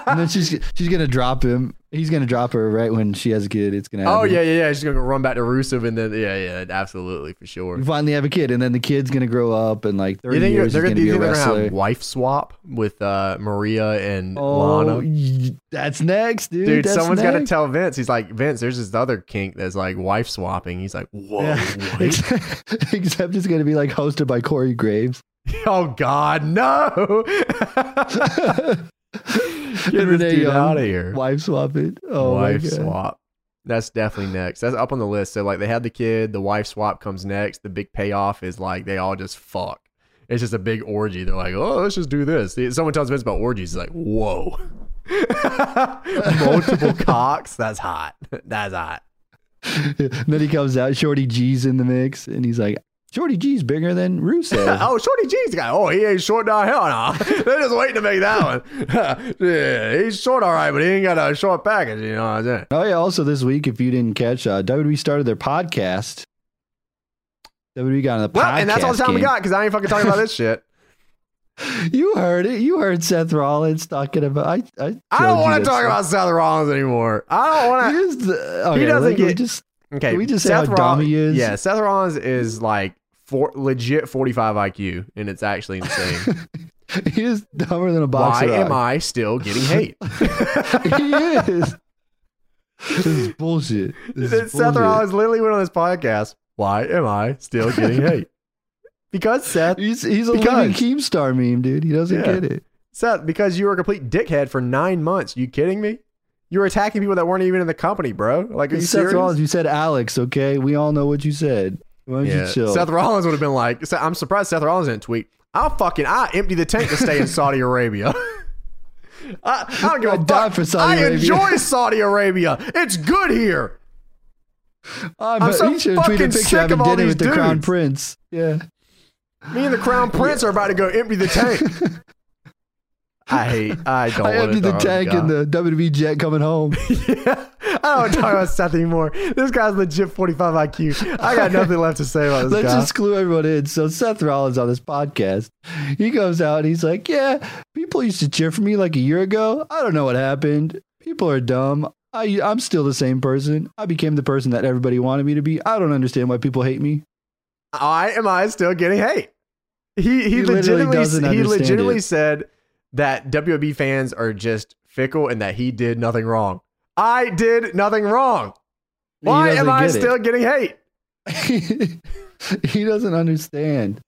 And then she's she's to drop him. He's to drop her right when she has a kid. It's going to oh, yeah, yeah, yeah. She's to run back to Rusev and then, yeah, yeah, absolutely, for sure. You finally have a kid, and then the kid's to grow up, and like 30 You think years, they're going going to be a wrestler. have wife swap with uh, Maria and Oh, Lana? that's next, dude. Dude, That's someone's got to tell Vince. He's like, Vince, there's this other kink that's like wife swapping. He's like, whoa, Yeah. *laughs* Except, it's to be like hosted by Corey Graves. *laughs* oh, God, no. *laughs* Get this Renee dude Young, out of here. Wife swapping. Oh wife my God. swap. That's definitely next. That's up on the list. So like they had the kid, the wife swap comes next. The big payoff is like they all just fuck. It's just a big orgy. They're like, oh, let's just do this. Someone tells Vince about orgies. He's like, whoa. *laughs* Multiple cocks. That's hot. That's hot. And then he comes out, Shorty G's in the mix, and he's like, Shorty G's bigger than Rusev. *laughs* oh, Shorty G's guy. Oh, he ain't short down hell no. *laughs* They're just waiting to make that one. *laughs* yeah, he's short all right, but he ain't got a short package. You know what I'm saying? Oh yeah. Also this week, if you didn't catch, uh, WWE started their podcast. WWE got on the Well, podcast. and that's all the time we got because I ain't fucking talking about this shit. You heard it. You heard Seth Rollins talking about. I. I, I don't want to talk about Seth Rollins anymore. I don't want to. He, okay, doesn't like, get- just. Okay, Can we just say how dumb he is? Yeah, Seth Rollins is like for legit 45 IQ, and it's actually insane. *laughs* He is dumber than a box Why am. I still getting *laughs* hate? he is. This is bullshit. This is Seth bullshit. Rollins literally went on this podcast. Why am I still getting *laughs* hate? Because Seth, He's he's a Because- living Keemstar meme, dude. He doesn't Yeah. get it. Seth, because you were a complete dickhead for nine months. You kidding me? You were attacking people that weren't even in the company, bro. Like, are you Seth serious? Rollins, you said Alex, okay? We all know what you said. Why don't Yeah. you chill? Seth Rollins would have been like, I'm surprised Seth Rollins didn't tweet. I'll fucking, I empty the tank to stay in Saudi Arabia. *laughs* I, I don't give I'd a die fuck. for Saudi I Arabia. enjoy Saudi Arabia. It's good here. Ah, I'm, I'm so you should fucking tweet a picture sick having of all dinner these with the crown dudes. prince. Yeah. Me and the crown prince are about to go empty the tank. *laughs* I hate. I don't. I emptied the tank in the WWE jet coming home. *laughs* yeah. I don't want to talk about Seth anymore. This guy's legit 45 IQ. I got nothing left to say about this Let's guy. just clue everyone in. So Seth Rollins on this podcast, he goes out and he's like, "Yeah, people used to cheer for me like a year ago. I don't know what happened. People are dumb. I I'm still the same person. I became the person that everybody wanted me to be. I don't understand why people hate me. I am I still getting hate. He he, He legitimately he legitimately it. said that WB fans are just fickle and that he did nothing wrong. I did nothing wrong. Why am I get it. still getting hate? *laughs* he doesn't understand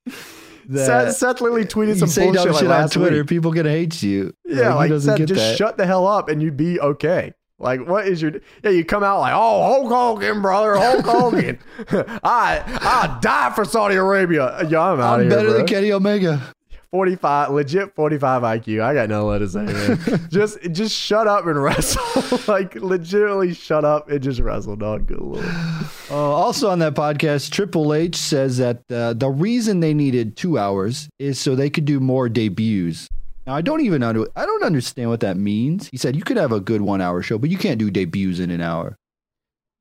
that." Seth, Seth literally tweeted some bullshit dumb like shit on Twitter, week. people gonna hate you. Yeah, he like doesn't Seth, get just that. shut the hell up and you'd be okay. Like, what is your? Yeah, you come out like, oh, Hulk Hogan, brother, Hulk *laughs* Hogan. *laughs* I I die for Saudi Arabia. Yeah, I'm out I'm here, better bro. than Kenny Omega. 45 legit 45 IQ. I got no to say, man. just just shut up and *laughs* wrestle. like legitimately shut up and just wrestle, dog. Good lord. Uh, also on that podcast, Triple H says that uh, the reason they needed two hours is so they could do more debuts. Now I don't even under, I don't understand what that means. He said you could have a good one hour show, but you can't do debuts in an hour.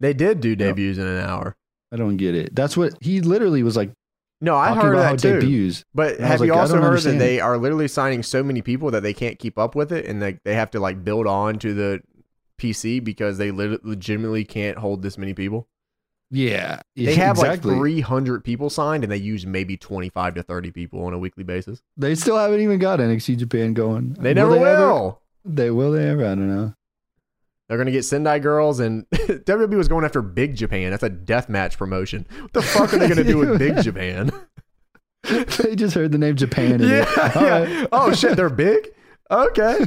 They did do debuts in an hour. I don't get it. That's what he literally was like No, I heard about that too. debuts. But have was you like, also heard understand that they are literally signing so many people that they can't keep up with it, and they they have to like build on to the PC because they legitimately can't hold this many people. Yeah, They have exactly. like 300 people signed, and they use maybe 25 to 30 people on a weekly basis. They still haven't even got NXT Japan going. They never will. ever- they will. They ever? I don't know. They're gonna get Sendai girls, and *laughs* WWE was going after Big Japan. That's a death match promotion. What the fuck are they gonna do with *laughs* Big Japan? they just heard the name Japan. And *laughs* yeah, yeah, yeah. Oh shit, they're big. Okay.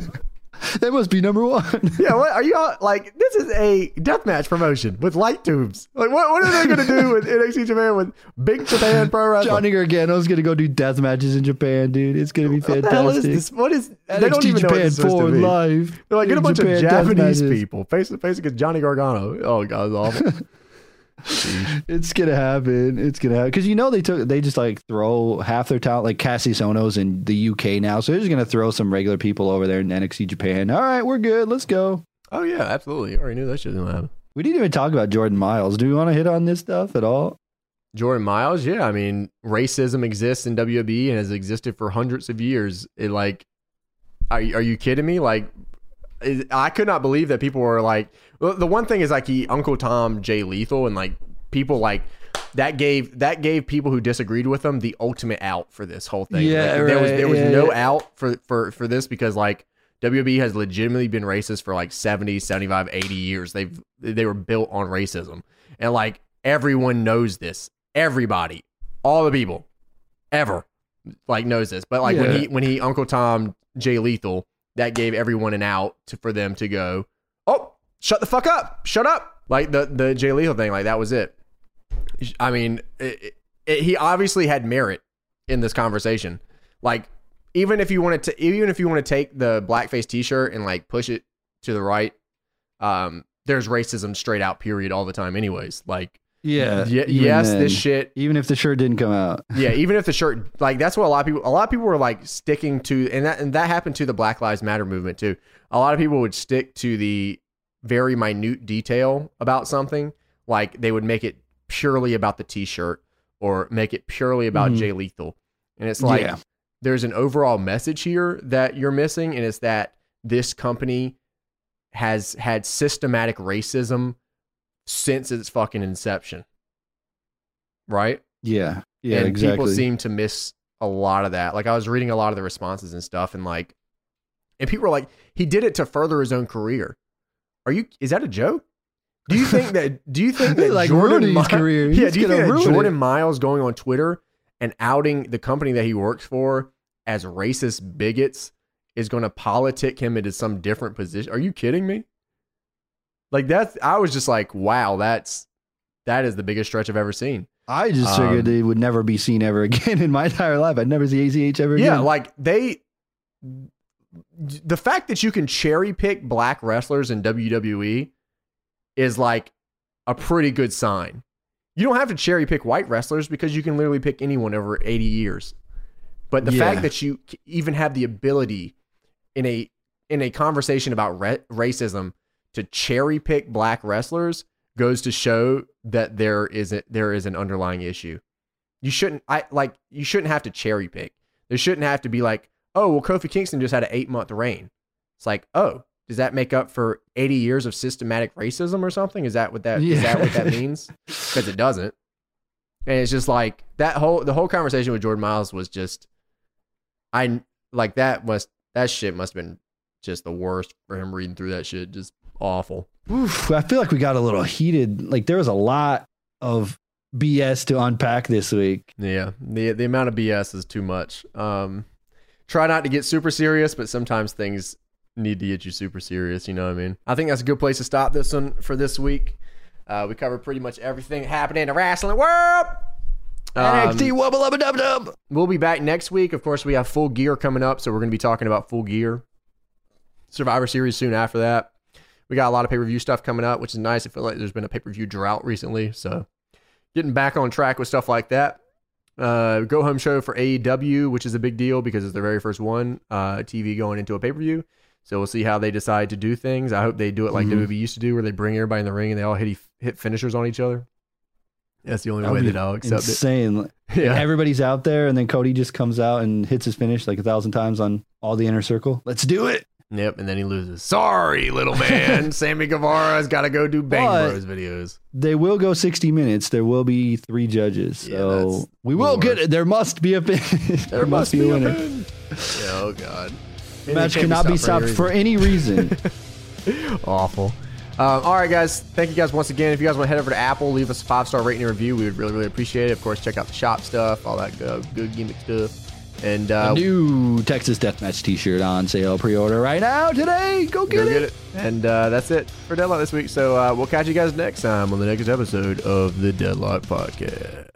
*laughs* that must be number one. *laughs* Yeah. What are you all, like? This is a death match promotion with light tubes. Like, what? What are they gonna do *laughs* with NXT Japan with Big Japan Pro Wrestling? Johnny Gargano's gonna go do death matches in Japan, dude. It's gonna be what the hell is fantastic. this? What is? They NXT don't even know Japan it's supposed for to live. They're like, get a bunch Japan of Japanese people face to face against Johnny Gargano. Oh god, it's awful. *laughs* It's gonna happen. It's gonna happen because you know they took they just like throw half their talent like Kassius Ohno's in the UK now, so they're just gonna throw some regular people over there in NXT Japan. All right, we're good. Let's go. oh yeah, absolutely. You already knew that shit was gonna happen. We didn't even talk about Jordan Myles. Do we want to hit on this stuff at all? Jordan Myles, yeah, I mean, racism exists in WWE and has existed for hundreds of years. It like, are are you kidding me? Like, I could not believe that people were like, the one thing is like he Uncle Tom Jay Lethal and like people like that gave that gave people who disagreed with him the ultimate out for this whole thing. Yeah, Like, there was right, there was yeah, no yeah. out for for for this because like WWE has legitimately been racist for like 70, 75, 80 years. They've they were built on racism. And like everyone knows this. Everybody, all the people ever like knows this. But like when he when he Uncle Tom Jay Lethal, that gave everyone an out to, for them to go, "Oh, shut the fuck up. Shut up." Like the the Jay Lethal thing, like that was it. I mean, it, it- he obviously had merit in this conversation. Like even if you wanted to even if you want to take the blackface t-shirt and like push it to the right um there's racism straight out period all the time anyways like Yeah. ye- yes then. this shit Even if the shirt didn't come out. yeah even if the shirt like that's what a lot of people a lot of people were like sticking to and that and that happened to the black lives matter movement too a lot of people would stick to the very minute detail about something like they would make it purely about the t-shirt or make it purely about Mhm. jay lethal and it's like yeah. there's an overall message here that you're missing, and it's that this company has had systematic racism since its fucking inception. Right? Yeah. Yeah, and exactly. people seem to miss a lot of that. Like I was reading a lot of the responses and stuff, and like, and people were like, he did it to further his own career. Are you? Is that a joke? Do you think that? *laughs* Do you think that *laughs* like Jordan Mi- career. Yeah. He's Do you think that Jordan it. Miles going on Twitter and outing the company that he works for as racist bigots is going to politic him into some different position? Are you kidding me? Like that's. I was just like, wow, that's that is the biggest stretch I've ever seen. I just figured Um, they would never be seen ever *laughs* again in my entire life. I'd never see ACH ever again. Yeah, like they the fact that you can cherry pick black wrestlers in WWE is like a pretty good sign. You don't have to cherry pick white wrestlers because you can literally pick anyone over 80 years. But the Yeah. fact that you even have the ability in a in a conversation about ra- racism to cherry pick black wrestlers goes to show that there is a, there is an underlying issue. You shouldn't I like you shouldn't have to cherry pick. There shouldn't have to be like, oh well, Kofi Kingston just had an eight month reign. It's like, oh, does that make up for eighty years of systematic racism or something? Is that what that is that what that means? Because it doesn't. And it's just like that whole the whole conversation with Jordan Myles was just, I like that must that shit must have been just the worst for him reading through that shit. Just awful. Oof, I feel like we got a little heated. Like there was a lot of BS to unpack this week. Yeah, the the amount of BS is too much. Um, try not to get super serious, but sometimes things need to get you super serious. You know what I mean? I think that's a good place to stop this one for this week. Uh, we covered pretty much everything happening in the wrestling world. Um, NXT wubba lubba dub dub. We'll be back next week. Of course, we have Full Gear coming up, so we're going to be talking about Full Gear. Survivor Series soon after that. We got a lot of pay per view stuff coming up, which is nice. I feel like there's been a pay per view drought recently, so getting back on track with stuff like that. Uh, go home show for AEW, which is a big deal because it's the very first one uh, TV going into a pay per view. So we'll see how they decide to do things. I hope they do it like Mhm. WWE used to do, where they bring everybody in the ring and they all hit hit finishers on each other. That's the only That way that I'll accept Insane. it. *laughs* Yeah. Everybody's out there, and then Cody just comes out and hits his finish like a thousand times on all the inner circle. Let's do it. Yep, and then he loses. Sorry, little man. *laughs* Sammy Guevara's got to go do Bang But- Bros videos. They will go 60 minutes. There will be three judges. Yeah, So we will get it. There must be a finish. *laughs* there, must be a winner. win. Yeah, oh god. The match cannot be stopped for any reason. *laughs* Awful. Um, all right, guys. Thank you guys once again. If you guys want to head over to Apple, leave us a five star rating and review. We would really, really appreciate it. Of course, check out the shop stuff, all that good, good gimmick stuff. And uh, a new Texas Deathmatch T-shirt on sale. Pre-order right now today. Go get go it. get it. And uh, that's it for Deadlock this week. So uh, we'll catch you guys next time on the next episode of the Deadlock Podcast.